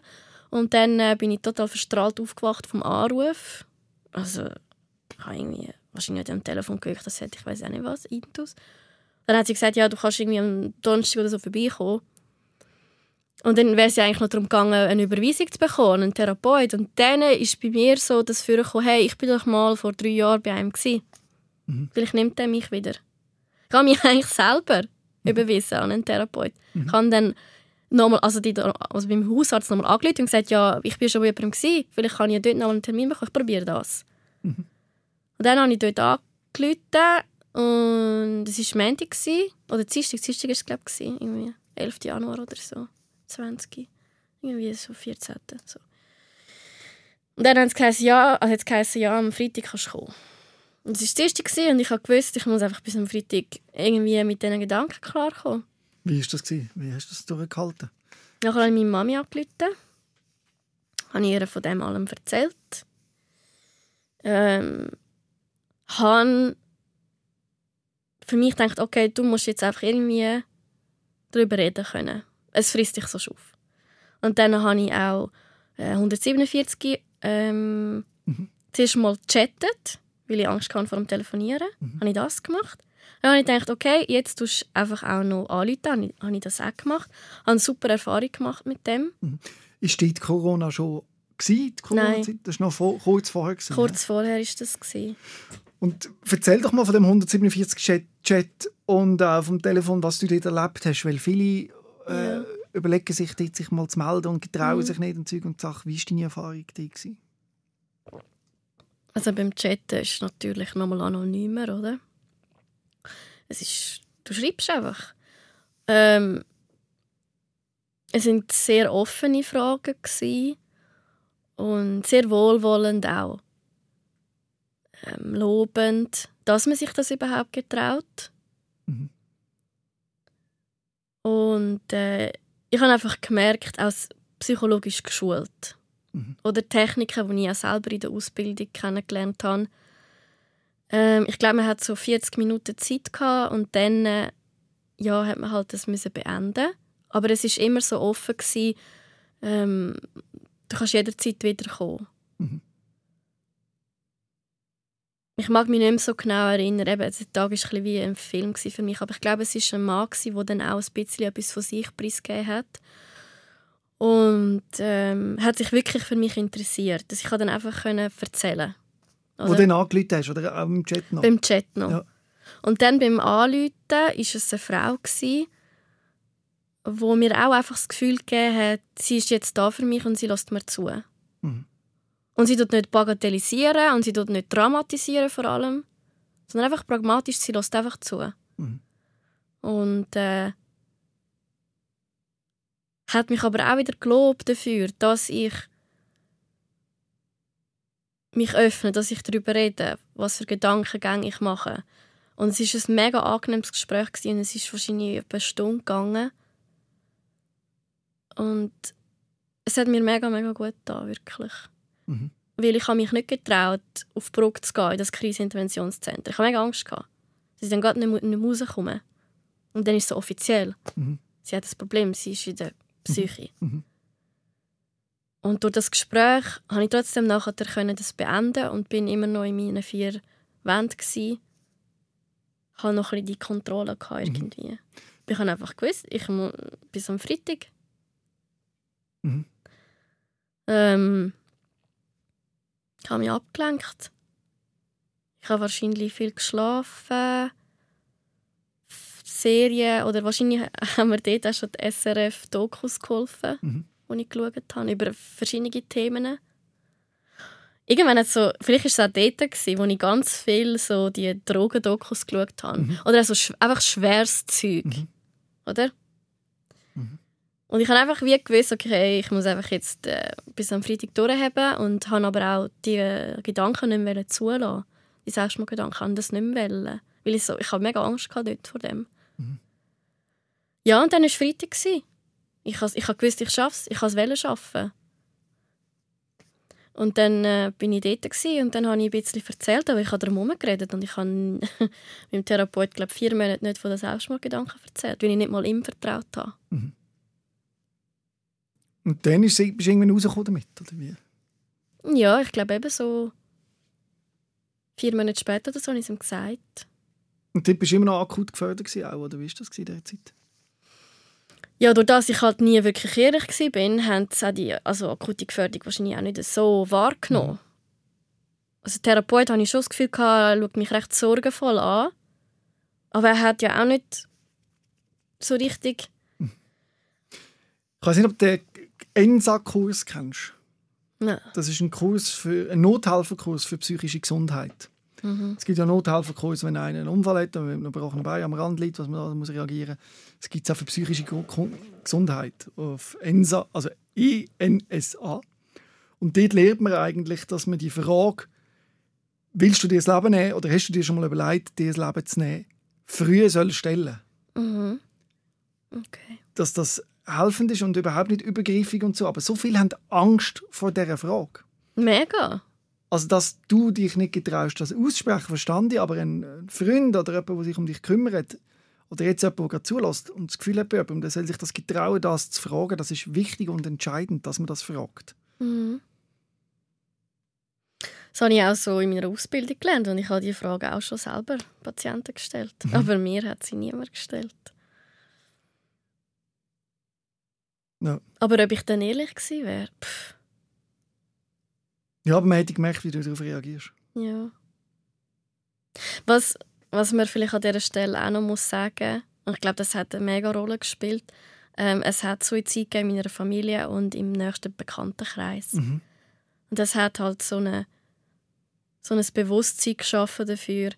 Und dann äh, bin ich total verstrahlt aufgewacht vom Anruf. Also, ich habe irgendwie wahrscheinlich nicht am Telefon gehört, das hätte ich weiß auch nicht was, Intus. Dann hat sie gesagt, ja, du kannst irgendwie am Donnerstag oder so vorbeikommen. Und dann wäre es ja eigentlich noch darum gegangen, eine Überweisung zu bekommen, einen Therapeut. Und dann ist bei mir so das vorgekommen, hey, ich bin doch mal vor drei Jahren bei einem gewesen. Mhm. Vielleicht nimmt er mich wieder. Ich habe mich (laughs) eigentlich selber überwiesen an einen Therapeut. Mhm. Ich habe dann nochmal, also, die, also beim Hausarzt nochmal angerufen und gesagt, ja, ich bin schon bei jemandem gewesen, vielleicht kann ich ja dort noch einen Termin bekommen, ich probiere das. Mhm. Und dann habe ich dort angerufen und es war Montag, gewesen, oder Dienstag, Dienstag war es glaube ich, irgendwie 11. Januar oder so, 20, irgendwie so 14. So. Und dann haben sie gesagt, ja, also jetzt geheißen, ja, am Freitag kannst du kommen. Und es war Dienstag gewesen und ich wusste, ich muss einfach bis am Freitag irgendwie mit diesen Gedanken klarkommen. Wie war das? gewesen? Wie hast du das durchgehalten? Dann habe ich meine Mami angerufen. Habe ihr von dem allem erzählt. Ähm, habe für mich gedacht, okay, du musst jetzt einfach irgendwie darüber reden können. Es frisst dich so auf. Und dann habe ich auch äh, 147 ähm, Mhm. zuerst mal gechattet, weil ich Angst hatte vor dem Telefonieren. Mhm. Habe ich das gemacht. Dann habe ich gedacht, okay, jetzt tust du einfach auch noch anrufen. Ich, habe ich das auch gemacht. Habe eine super Erfahrung gemacht mit dem. Ist die Corona schon gewesen, die Corona-Zeit? Das war noch vor, kurz vorher. Gewesen, Kurz vorher war das. Gewesen. Und erzähl doch mal von dem 147 Chat, Chat und äh, vom Telefon, was du dort erlebt hast, weil viele äh, Ja. überlegen sich, dort sich mal zu melden und getrauen Mhm. sich nicht und Zeug und Sachen. Wie war deine Erfahrung da? gewesen? Also beim Chatten ist es natürlich nochmal anonymer, oder? Es ist, du schreibst einfach. Ähm, es sind sehr offene Fragen gewesen und sehr wohlwollend auch. Ähm, lobend, dass man sich das überhaupt getraut. Mhm. Und äh, ich habe einfach gemerkt, als psychologisch geschult. Mhm. Oder Techniken, die ich auch selber in der Ausbildung kennengelernt habe. Ähm, ich glaube, man hat so 40 Minuten Zeit gehabt und dann äh, ja, hat man halt das müssen beenden. Aber es ist immer so offen gewesen, ähm, du kannst jederzeit wiederkommen. Mhm. Ich mag mich nicht mehr so genau erinnern. Eben, der Tag war ein wie ein Film für mich. Aber ich glaube, es war ein Mann, der dann auch ein bisschen etwas von sich preisgegeben hat. Und ähm, hat sich wirklich für mich interessiert. Dass ich dann einfach können erzählen Wo Oder? du dann angerufen hast oder auch im Chat noch? Beim Chat noch. Ja. Und dann beim Anrufen war es eine Frau, die wo mir auch einfach das Gefühl gegeben hat, sie ist jetzt da für mich und sie lässt mir zu. Mhm. Und sie tut nicht bagatellisieren und sie tut nicht dramatisieren vor allem, sondern einfach pragmatisch, sie lässt einfach zu. Mhm. Und äh, hat mich aber auch wieder gelobt dafür, dass ich mich öffne, dass ich darüber rede, was für Gedankengänge ich mache. Und es ist ein mega angenehmes Gespräch und es ist wahrscheinlich etwa eine Stunde gegangen. Und es hat mir mega, mega gut getan, wirklich. Mhm. Weil ich habe mich nicht getraut, auf die Brücke zu gehen, in das Kriseninterventionszentrum. Ich habe mega Angst gehabt, dass ich dann gerade nicht, nicht rauskommen. Und dann ist es so offiziell. Mhm. Sie hat das Problem, sie ist in der Psyche. Mhm. Und durch das Gespräch habe ich trotzdem nachher können das beenden und bin immer noch in meinen vier Wänden gsi. Habe noch ein bisschen die Kontrolle Mhm. irgendwie. Ich habe einfach gewusst, ich muss bis am Freitag. Mhm. Ähm, ich habe mich abgelenkt. Ich habe wahrscheinlich viel geschlafen. Serien oder wahrscheinlich (laughs) haben mir dort auch schon die SRF-Dokus geholfen, Mhm. die ich geschaut habe, über verschiedene Themen. Irgendwann hat so, vielleicht war es auch dort, gewesen, wo ich ganz viel so die Drogendokus geschaut habe. Mhm. Oder also sch einfach schweres Zeug. Mhm. Oder? Mhm. Und ich habe einfach wie gewusst, okay, ich muss einfach jetzt äh, bis am Freitag durchhaben und habe aber auch die äh, Gedanken nicht mehr zulassen. Die Selbstmordgedanken, habe das nicht mehr wollen. Weil ich so, ich habe mega Angst gehabt dort vor dem. Mhm. Ja, und dann war es Freitag. Ich habe ich schaffe es. Ich wollte es schaffen. Und dann äh, bin ich dort gewesen, und dann habe ich ein bisschen erzählt, aber ich habe darum herumgeredet und ich habe (laughs) meinem Therapeut glaube vier Monate nicht von den Selbstmordgedanken erzählt, weil ich nicht mal ihm vertraut habe. Und dann ist sie, bist du irgendwann rausgekommen damit, oder wie? Ja, ich glaube eben so vier Monate später oder so habe ich es ihm gesagt. Und dort bist du immer noch akut gefördert gewesen, auch, oder wie war das in dieser Zeit? Ja, durch das ich halt nie wirklich ehrlich war, haben sie auch die also akute Gefährdung wahrscheinlich auch nicht so wahrgenommen. Also der Therapeut hatte ich schon das Gefühl, er schaut mich recht sorgenvoll an. Aber er hat ja auch nicht so richtig... Ich weiß nicht, ob du den ENSA-Kurs kennst. Nein. Das ist ein Kurs für, ein Nothelferkurs für psychische Gesundheit. Es gibt ja Nothelferkurs, wenn einer einen Unfall hat, wenn man gebrochenen Bein am Rand liegt, was man da muss reagieren. Es gibt auch für psychische Gesundheit auf ENSA, also INSA. Und dort lernt man eigentlich, dass man die Frage, willst du dir das Leben nehmen oder hast du dir schon mal überlegt, dir das Leben zu nehmen, früher soll stellen. Mhm. Okay. Dass das helfend ist und überhaupt nicht übergriffig und so. Aber so viele haben Angst vor dieser Frage. Mega. Also, dass du dich nicht getraust, das auszusprechen, verstand ich, aber ein Freund oder jemand, der sich um dich kümmert, oder jetzt jemand, der gerade zulässt und das Gefühl hat bei jemandem, der soll sich das getrauen, das zu fragen, das ist wichtig und entscheidend, dass man das fragt. Mhm. Das habe ich auch so in meiner Ausbildung gelernt und ich habe die Frage auch schon selber Patienten gestellt. Aber mir hat sie niemand gestellt. Ja. Aber ob ich dann ehrlich gewesen wäre, pff, Ja, aber man hätte gemerkt, wie du darauf reagierst. ja. Was, was man vielleicht an dieser Stelle auch noch muss sagen und ich glaube, das hat eine mega Rolle gespielt, ähm, es hat Suizid gegeben in meiner Familie und im nächsten Bekanntenkreis. Mhm. Und das hat halt so, eine, so ein Bewusstsein geschaffen dafür,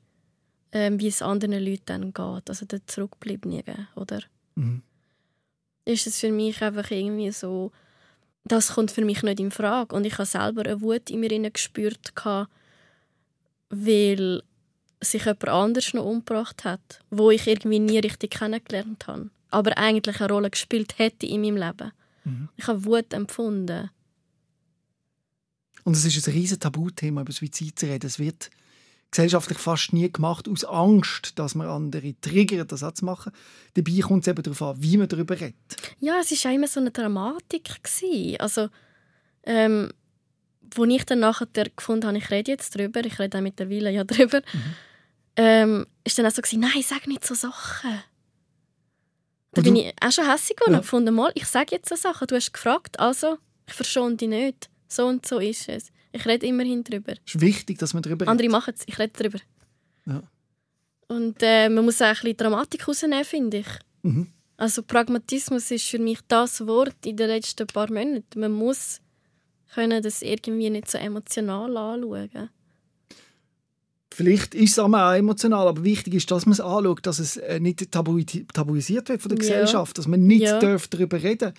ähm, wie es anderen Leuten dann geht, also den Zurückgebliebenen, oder? Mhm. Ist es für mich einfach irgendwie so, das kommt für mich nicht in Frage. Und ich habe selber eine Wut in mir gespürt, weil sich jemand anders noch umgebracht hat, wo ich irgendwie nie richtig kennengelernt habe, aber eigentlich eine Rolle gespielt hätte in meinem Leben. Mhm. Ich habe Wut empfunden. Und es ist ein riesen Tabuthema, über Suizid zu reden. Es wird gesellschaftlich fast nie gemacht, aus Angst, dass man andere triggert, das auch zu machen. Dabei kommt es eben darauf an, wie man darüber redet. Ja, es war immer so eine Dramatik. Gewesen. Also, ähm, wo ich dann nachher gefunden habe, ich rede jetzt drüber, ich rede auch mittlerweile ja (laughs) drüber, ähm, ist dann auch so gewesen, nein, sag nicht so Sachen. Da bin ich auch schon hässlich geworden Ja. und gefunden, mal, ich sage jetzt so Sachen, du hast gefragt, also, ich verschone dich nicht. So und so ist es. Ich rede immerhin drüber. Es ist wichtig, dass man darüber redet. Andere machen es, ich rede drüber. Ja. Und äh, man muss auch ein bisschen Dramatik rausnehmen, finde ich. Mhm. Also Pragmatismus ist für mich das Wort in den letzten paar Monaten. Man muss können das irgendwie nicht so emotional anschauen. Vielleicht ist es auch emotional, aber wichtig ist, dass man es anschaut, dass es äh, nicht tabu tabuisiert wird von der Ja. Gesellschaft, dass man nicht Ja. darf darüber reden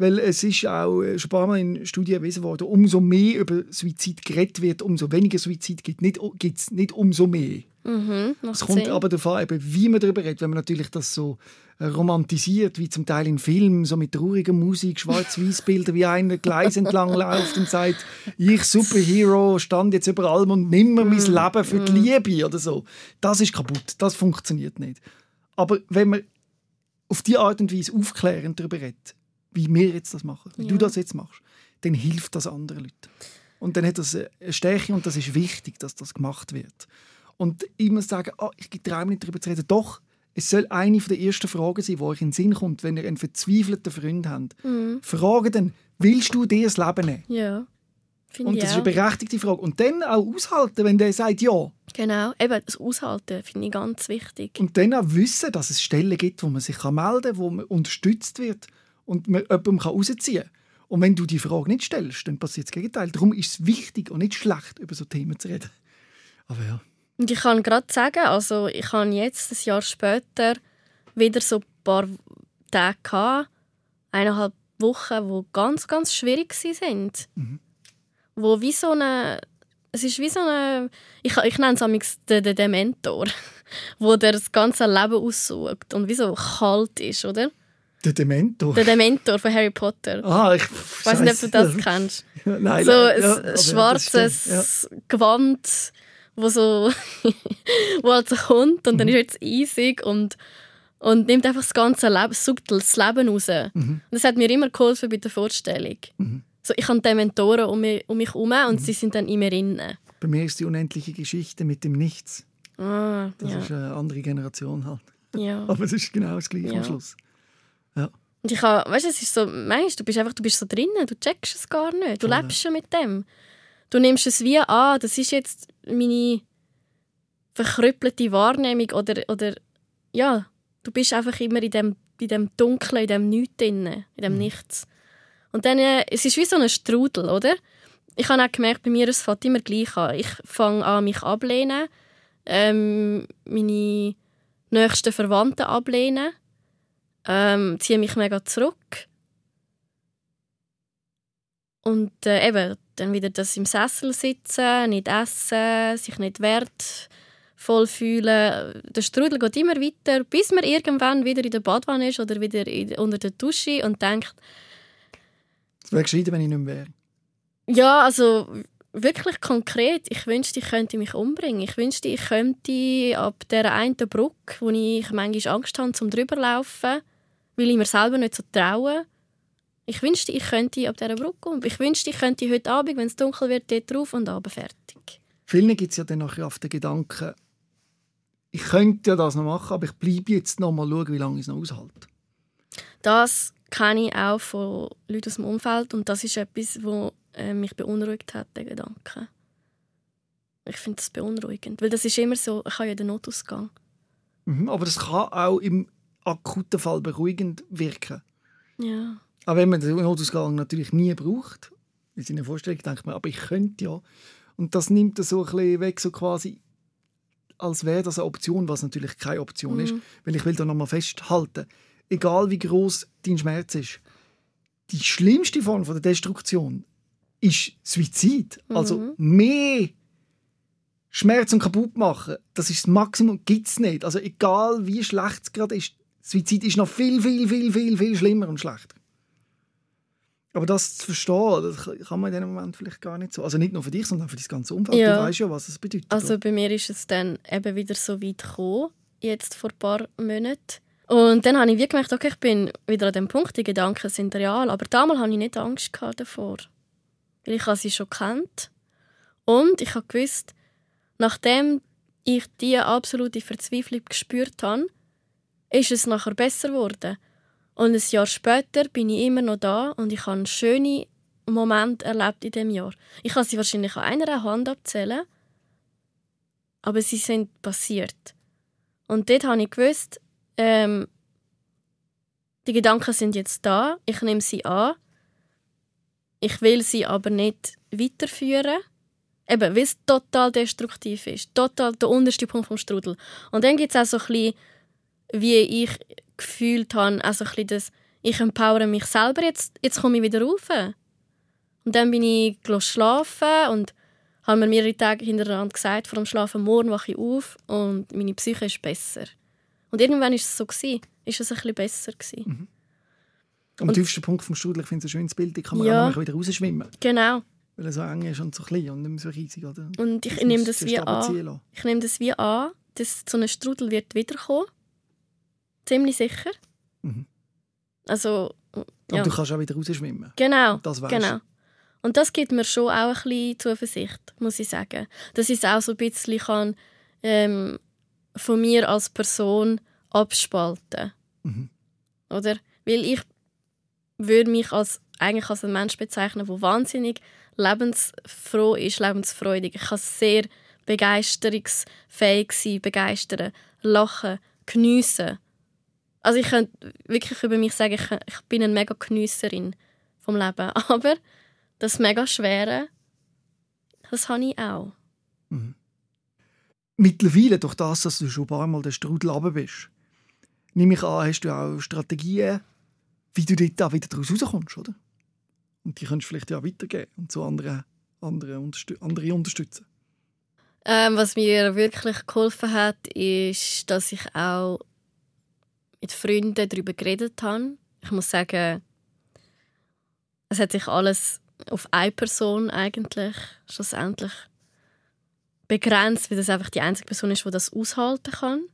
weil es ist auch äh, schon ein paar Mal in Studien erwiesen worden, umso mehr über Suizid geredet wird, umso weniger Suizid gibt nicht, gibt's nicht umso mehr. Mhm, Es kommt Sinn. aber an, eben, wie man darüber redet. Wenn man natürlich das so äh, romantisiert, wie zum Teil in Filmen, so mit trauriger Musik, schwarz-weiß Bilder, wie einer Gleis entlang läuft und sagt, ich Superhero stand jetzt über allem und nimm mir mein Leben für die Liebe oder so. Das ist kaputt, das funktioniert nicht. Aber wenn man auf die Art und Weise aufklärend darüber redet, wie wir jetzt das machen, wie du Ja. das jetzt machst, dann hilft das anderen Leuten. Und dann hat das eine Stärke und das ist wichtig, dass das gemacht wird. Und immer sagen, oh, ich traue mich nicht darüber zu reden. Doch, es soll eine der ersten Fragen sein, die euch in den Sinn kommt, wenn ihr einen verzweifelten Freund habt. Mhm. Fragen dann, willst du dir das Leben nehmen? Ja, finde Und ich das ist eine berechtigte Frage. Und dann auch aushalten, wenn der sagt ja. Genau, eben das Aushalten finde ich ganz wichtig. Und dann auch wissen, dass es Stellen gibt, wo man sich melden kann, wo man unterstützt wird und man jemandem kann rausziehen kann. Und wenn du die Frage nicht stellst, dann passiert das Gegenteil. Darum ist es wichtig und nicht schlecht, über so Themen zu reden. Aber ja. Und ich kann gerade sagen, also ich habe jetzt ein Jahr später wieder so ein paar Tage gehabt, eineinhalb Wochen, die ganz, ganz schwierig sind. Mhm. Wo wie so eine... Es ist wie so eine... Ich, ich nenne es amigs den, den Mentor, (laughs) wo der das ganze Leben aussucht und wie so kalt ist, oder? Der Dementor? Der Dementor von Harry Potter. Ah, ich weiß nicht, ob du das kennst. (laughs) Nein, so ein ja, schwarzes ja. Gewand, wo so (laughs) wo halt so kommt und dann Mhm. ist er jetzt eisig und, und nimmt einfach das ganze Leben, sucht das Leben raus. Mhm. Und das hat mir immer geholfen bei der Vorstellung. So, ich habe Dementoren um mich, um mich herum Mhm. und sie sind dann immer innen. Bei mir ist die unendliche Geschichte mit dem Nichts. Ah, Das ja. ist eine andere Generation halt. ja. (laughs) Aber es ist genau das Gleiche am Schluss. Und ich habe, weißt du, es ist so, meinst du bist einfach, du bist so drinnen, du checkst es gar nicht, du Voll, lebst schon mit dem. Du nimmst es wie an, das ist jetzt meine verkrüppelte Wahrnehmung oder, oder ja, du bist einfach immer in dem, in dem Dunklen, in dem Nichts drin, in dem Nichts. Und dann, äh, es ist wie so ein Strudel, oder? Ich habe auch gemerkt, bei mir, es fängt immer gleich an. Ich fange an, mich ablehnen, ähm, meine nächsten Verwandten ablehnen, ähm, ziehe mich mega zurück. Und äh, eben, dann wieder das im Sessel sitzen, nicht essen, sich nicht wertvoll fühlen. Der Strudel geht immer weiter, bis man irgendwann wieder in der Badwanne ist oder wieder in, unter der Dusche und denkt, Es wäre gescheiter, wenn ich nicht mehr wäre. ja, also wirklich konkret, ich wünschte, ich könnte mich umbringen. Ich wünschte, ich könnte ab der einen Brücke, wo ich manchmal Angst habe, zum drüberlaufen, weil ich mir selber nicht so traue. Ich wünschte, ich könnte ab dieser Brücke um. Ich wünschte, ich könnte heute Abend, wenn es dunkel wird, dort drauf und abend fertig. Vielen gibt es ja dann nachher auf den Gedanken, ich könnte ja das noch machen, aber ich bleibe jetzt noch mal schauen, wie lange ich es noch aushalte. Das kenne ich auch von Leuten aus dem Umfeld und das ist etwas, was äh, mich beunruhigt hat, der Gedanke. Ich finde das beunruhigend, weil das ist immer so, ich habe ja den Notausgang. Mhm, aber das kann auch im akuten Fall beruhigend wirken. Ja. Auch wenn man den Notausgang natürlich nie braucht. In seiner Vorstellung denkt man, aber ich könnte ja. Und das nimmt das so ein bisschen weg, so quasi, als wäre das eine Option, was natürlich keine Option ist. Weil ich will da nochmal festhalten, egal wie groß dein Schmerz ist, die schlimmste Form von der Destruktion ist Suizid. Also mehr Schmerz und kaputt machen, das ist das Maximum, gibt es nicht. Also egal wie schlecht es gerade ist, Suizid ist noch viel, viel, viel, viel, viel schlimmer und schlechter. Aber das zu verstehen, das kann man in diesem Moment vielleicht gar nicht so. Also nicht nur für dich, sondern auch für das ganze Umfeld. Ja. Du weißt ja, was es bedeutet. Also bei mir ist es dann eben wieder so weit gekommen, jetzt vor ein paar Monaten. Und dann habe ich wie gemerkt, okay, ich bin wieder an dem Punkt, die Gedanken sind real. Aber damals hatte ich nicht Angst davor. Weil ich habe sie schon kennt. Und ich habe gewusst, nachdem ich diese absolute Verzweiflung gespürt habe, ist es nachher besser geworden. Und ein Jahr später bin ich immer noch da und ich habe schöne Momente erlebt in dem Jahr. Ich kann sie wahrscheinlich an einer Hand abzählen, aber sie sind passiert. Und dort habe ich gewusst, ähm, die Gedanken sind jetzt da, ich nehme sie an, ich will sie aber nicht weiterführen, eben, weil es total destruktiv ist, total der unterste Punkt vom Strudel. Und dann gibt es auch so ein bisschen, wie ich gefühlt habe, also ein bisschen das, ich empowere mich selber, jetzt, jetzt komme ich wieder rauf. Und dann bin ich schlafen und habe mir mehrere Tage hintereinander gesagt, vor dem Schlafen, morgen wache ich auf und meine Psyche ist besser. Und irgendwann ist es so gewesen, ist es ein bisschen besser gewesen. Am tiefsten Punkt vom Strudel, ich finde es ein schönes Bild, da kann man Ja. auch wieder rausschwimmen. Genau. Weil er so eng ist und so klein und nicht mehr so riesig. Oder? Und ich Das nehme das wie an. Ich nehme das wie an, dass so ein Strudel wird wiederkommen. Ziemlich sicher. Mhm. Also, Und ja. du kannst auch wieder rausschwimmen. Genau. Das weisst genau. Und das gibt mir schon auch ein bisschen Zuversicht, muss ich sagen. Dass ich es auch so ein bisschen kann, ähm, von mir als Person abspalten Mhm. Oder? Weil ich würde mich als, eigentlich als einen Mensch bezeichnen, der wahnsinnig lebensfroh ist, lebensfreudig. Ich kann sehr begeisterungsfähig sein, begeistern, lachen, geniessen. Also ich könnte wirklich über mich sagen, ich, ich bin eine mega Geniesserin vom Leben. (laughs) Aber das mega Schwere, das habe ich auch. Mittlerweile, durch das, dass du schon ein paar Mal den Strudel runter bist, nehme ich an, hast du auch Strategien, wie du dort auch wieder daraus rauskommst, oder? Und die kannst du vielleicht ja weitergeben und zu anderen, anderen unterstü andere unterstützen. Ähm, was mir wirklich geholfen hat, ist, dass ich auch mit Freunden darüber geredet habe. Ich muss sagen, es hat sich alles auf eine Person eigentlich schlussendlich begrenzt, weil das einfach die einzige Person ist, die das aushalten kann.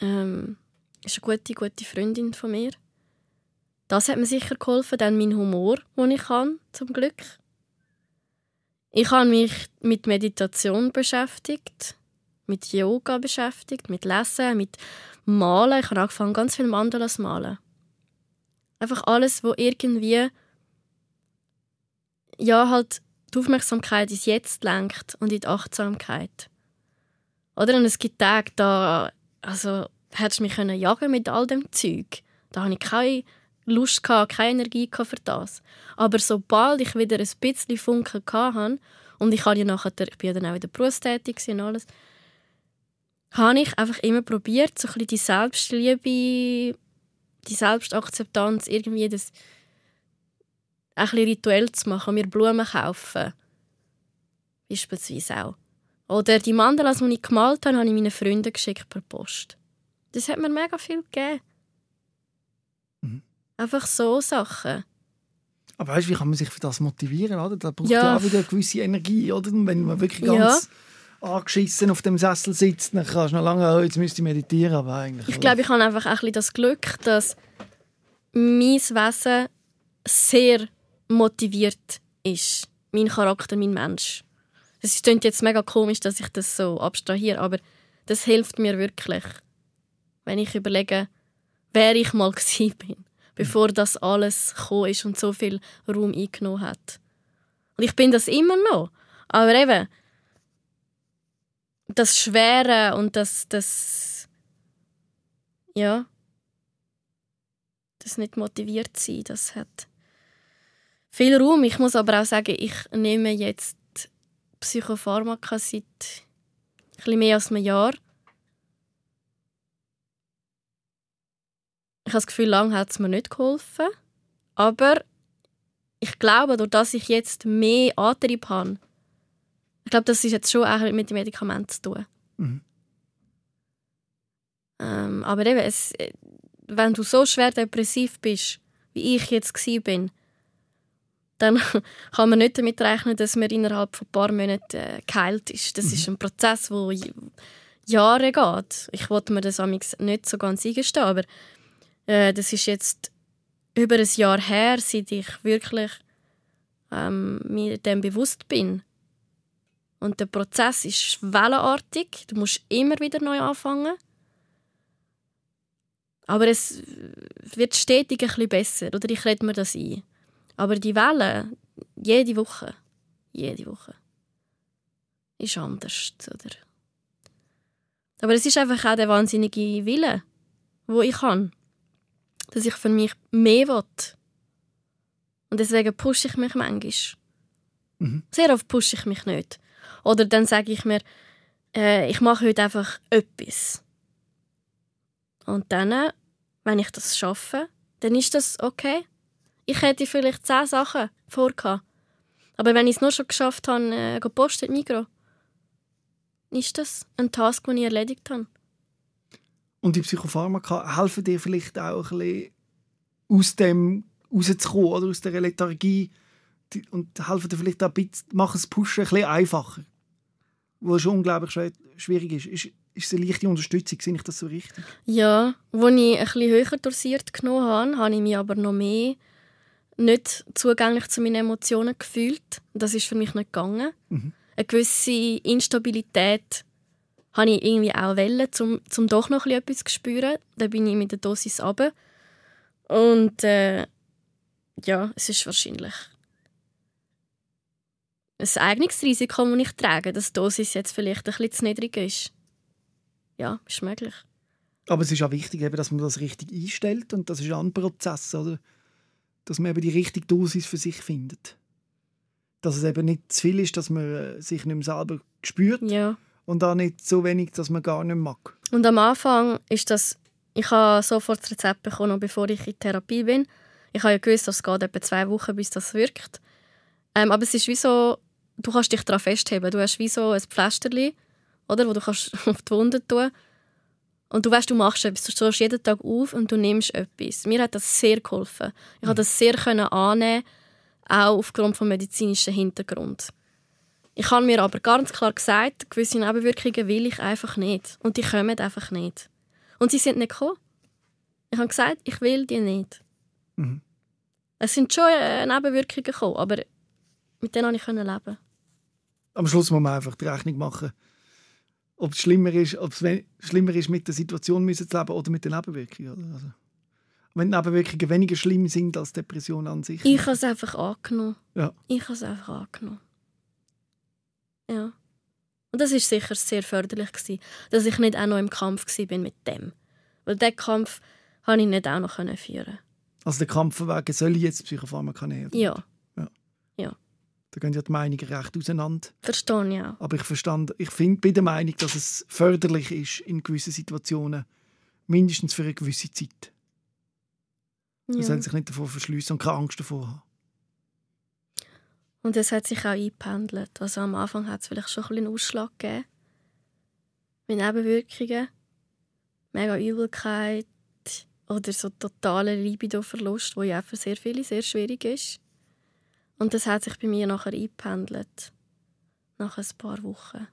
Ähm, ist eine gute, gute Freundin von mir. Das hat mir sicher geholfen, dann mein Humor, den ich kann, zum Glück. Ich habe mich mit Meditation beschäftigt, mit Yoga beschäftigt, mit Lesen, mit Malen. Ich habe angefangen, ganz viel Mandalas malen. Einfach alles, wo irgendwie ja halt die Aufmerksamkeit ins Jetzt lenkt und in die Achtsamkeit. Oder? Und es gibt Tage, da also, hättest du mich können jagen mit all dem Zeug. Da habe ich keine Lust, gehabt, keine Energie für das. Aber sobald ich wieder ein bisschen Funken hatte, und ich, ja nachher, ich bin ja dann auch wieder berufstätig und alles, habe ich einfach immer probiert, so ein bisschen die Selbstliebe, die Selbstakzeptanz, irgendwie das ein bisschen rituell zu machen, mir Blumen kaufen. Beispielsweise auch. Oder die Mandalas, die ich gemalt habe, habe ich meinen Freunden geschickt per Post. Das hat mir mega viel gegeben. Mhm. Einfach so Sachen. Aber weißt du, wie kann man sich für das motivieren? Oder? Da braucht ja. ja auch wieder eine gewisse Energie. Oder? wenn man wirklich ganz ja. Angeschissen auf dem Sessel sitzt, dann kannst du noch lange, oh, jetzt müsste ich meditieren. Aber eigentlich, ich glaube, ich habe einfach ein bisschen das Glück, dass mein Wesen sehr motiviert ist. Mein Charakter, mein Mensch. Es klingt jetzt mega komisch, dass ich das so abstrahiere, aber das hilft mir wirklich, wenn ich überlege, wer ich mal (laughs) bin, bevor das alles gekommen ist und so viel Raum eingenommen hat. Und ich bin das immer noch. Aber eben, das Schwere und das, das ja, das nicht motiviert sein, das hat viel Raum. Ich muss aber auch sagen, ich nehme jetzt Psychopharmaka seit etwas mehr als einem Jahr. Ich habe das Gefühl, lange hat es mir nicht geholfen. Aber ich glaube, durch dass ich jetzt mehr Antrieb habe, ich glaube, das ist jetzt schon auch mit dem Medikament zu tun. Mhm. Ähm, aber eben, es, wenn du so schwer depressiv bist, wie ich jetzt war, dann (laughs) kann man nicht damit rechnen, dass man innerhalb von ein paar Monaten äh, geheilt ist. Das mhm. ist ein Prozess, der Jahre geht. Ich wollte mir das nicht so ganz eingestehen, aber äh, das ist jetzt über ein Jahr her, seit ich wirklich ähm, mir dem bewusst bin. Und der Prozess ist wellenartig. Du musst immer wieder neu anfangen. Aber es wird stetig ein bisschen besser. Oder ich rede mir das ein. Aber die Welle, jede Woche, jede Woche, ist anders, oder? Aber es ist einfach auch der wahnsinnige Wille, wo ich habe, dass ich für mich mehr will. Und deswegen pushe ich mich manchmal. Mhm. Sehr oft pushe ich mich nicht. Oder dann sage ich mir, äh, ich mache heute einfach etwas. Und dann, wenn ich das schaffe, dann ist das okay. Ich hätte vielleicht zehn Sachen vorgehabt. Aber wenn ich es nur schon geschafft habe, äh, posten Migro, ist das ein Task, den ich erledigt habe. Und die Psychopharmaka helfen dir vielleicht auch ein bisschen aus dem rauszukommen oder aus der Lethargie und helfen dir vielleicht auch ein bisschen, machen das Pushen ein bisschen einfacher. Was schon unglaublich schwierig ist. Ist, ist es eine leichte Unterstützung, sehe ich das so richtig? Ja, als ich ein bisschen höher dosiert genommen habe, habe ich mich aber noch mehr nicht zugänglich zu meinen Emotionen gefühlt. Das ist für mich nicht gegangen. Mhm. Eine gewisse Instabilität habe ich irgendwie auch wollen, um, um doch noch etwas zu spüren. Dann bin ich mit der Dosis runter. Und äh, ja, es ist wahrscheinlich ein Eignungsrisiko, das ich trage, dass die Dosis jetzt vielleicht ein bisschen zu niedrig ist. Ja, ist möglich. Aber es ist auch wichtig, dass man das richtig einstellt und das ist auch ein Prozess, oder? dass man eben die richtige Dosis für sich findet. Dass es eben nicht zu viel ist, dass man äh, sich nicht mehr selber spürt ja. und auch nicht so wenig, dass man gar nicht mag. Und am Anfang ist das Ich habe sofort das Rezept bekommen, bevor ich in Therapie bin. Ich habe ja gewusst, dass es geht etwa zwei Wochen, bis das wirkt. Ähm, aber es ist wie so, du kannst dich daran festheben. Du hast wie so ein Pflasterli, oder, wo du kannst (laughs) auf die Wunde tun Und du weißt, du machst etwas. Du stehst jeden Tag auf und du nimmst etwas. Mir hat das sehr geholfen. Ich mhm. konnte das sehr annehmen, auch aufgrund vom medizinischen Hintergrund. Ich habe mir aber ganz klar gesagt, gewisse Nebenwirkungen will ich einfach nicht. Und die kommen einfach nicht. Und sie sind nicht gekommen. Ich habe gesagt, ich will die nicht. Mhm. Es sind schon äh, Nebenwirkungen gekommen, aber mit denen konnte ich leben. Am Schluss muss man einfach die Rechnung machen, ob es schlimmer ist, ob es schlimmer ist mit der Situation zu leben oder mit den Nebenwirkungen. Also, wenn die Nebenwirkungen weniger schlimm sind als Depression an sich. Ich habe es einfach angenommen. Ja. Ich habe es einfach angenommen. Ja. Und das ist sicher sehr förderlich gewesen, dass ich nicht auch noch im Kampf bin mit dem, weil diesen Kampf konnte ich nicht auch noch führen. Also der Kampf wegen soll ich jetzt Psychopharmaka nehmen? Ja. ja. Ja. Da gehen ja die Meinungen recht auseinander. Verstehe ja. Aber ich verstand, ich finde bei der Meinung, dass es förderlich ist in gewissen Situationen, mindestens für eine gewisse Zeit. Ja. Man soll sich nicht davor verschliessen und keine Angst davor haben. Und es hat sich auch eingependelt. Also am Anfang hat es vielleicht schon ein einen Ausschlag gegeben. Mit Nebenwirkungen. Mega Übelkeit oder so totaler Libido-Verlust, der ja für sehr viele sehr schwierig ist. Und das hat sich bei mir nachher eingependelt. Nach ein paar Wochen.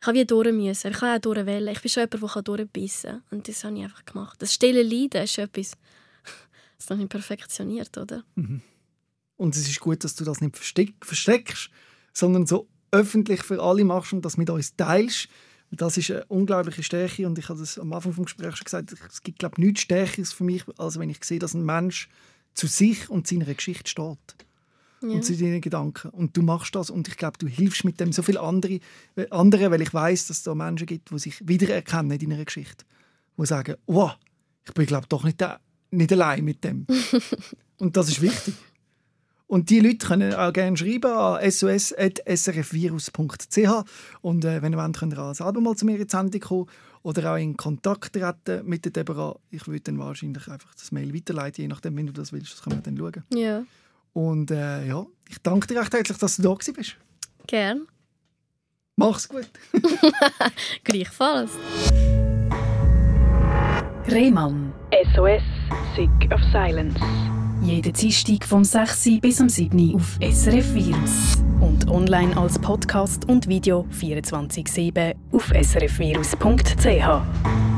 Ich habe wie durch müssen. Ich kann auch durchwählen. Ich bin schon jemand, der durchbissen kann. Und das habe ich einfach gemacht. Das stille Leiden ist etwas, (laughs) das noch nicht perfektioniert, oder? Mhm. Und es ist gut, dass du das nicht versteckst, sondern so öffentlich für alle machst und das mit uns teilst. Das ist eine unglaubliche Stärke und ich habe das am Anfang des Gesprächs schon gesagt, es gibt glaube ich nichts Stärkeres für mich, als wenn ich sehe, dass ein Mensch zu sich und seiner Geschichte steht. Ja. Und zu deinen Gedanken. Und du machst das und ich glaube, du hilfst mit dem so viel andere, andere weil ich weiß, dass es da Menschen gibt, die sich wiedererkennen in deiner Geschichte. Die sagen, wow, ich bin glaube doch nicht, nicht allein mit dem. (laughs) und das ist wichtig. Und die Leute können auch gerne schreiben an sos.srfvirus.ch und äh, wenn ihr wollt, könnt ihr auch selber mal zu mir in die Sendung kommen oder auch in Kontakt treten mit der Deborah. Ich würde dann wahrscheinlich einfach das Mail weiterleiten, je nachdem, wenn du das willst. Das können wir dann schauen. Ja. Und äh, ja, ich danke dir recht herzlich, dass du da bist. Gern. Mach's gut. (laughs) Gleichfalls. Rehmann. SOS, Sick of Silence. Jeden Dienstag vom 6. bis am 7. auf SRF Virus. Und online als Podcast und Video 24-7 auf srfvirus.ch.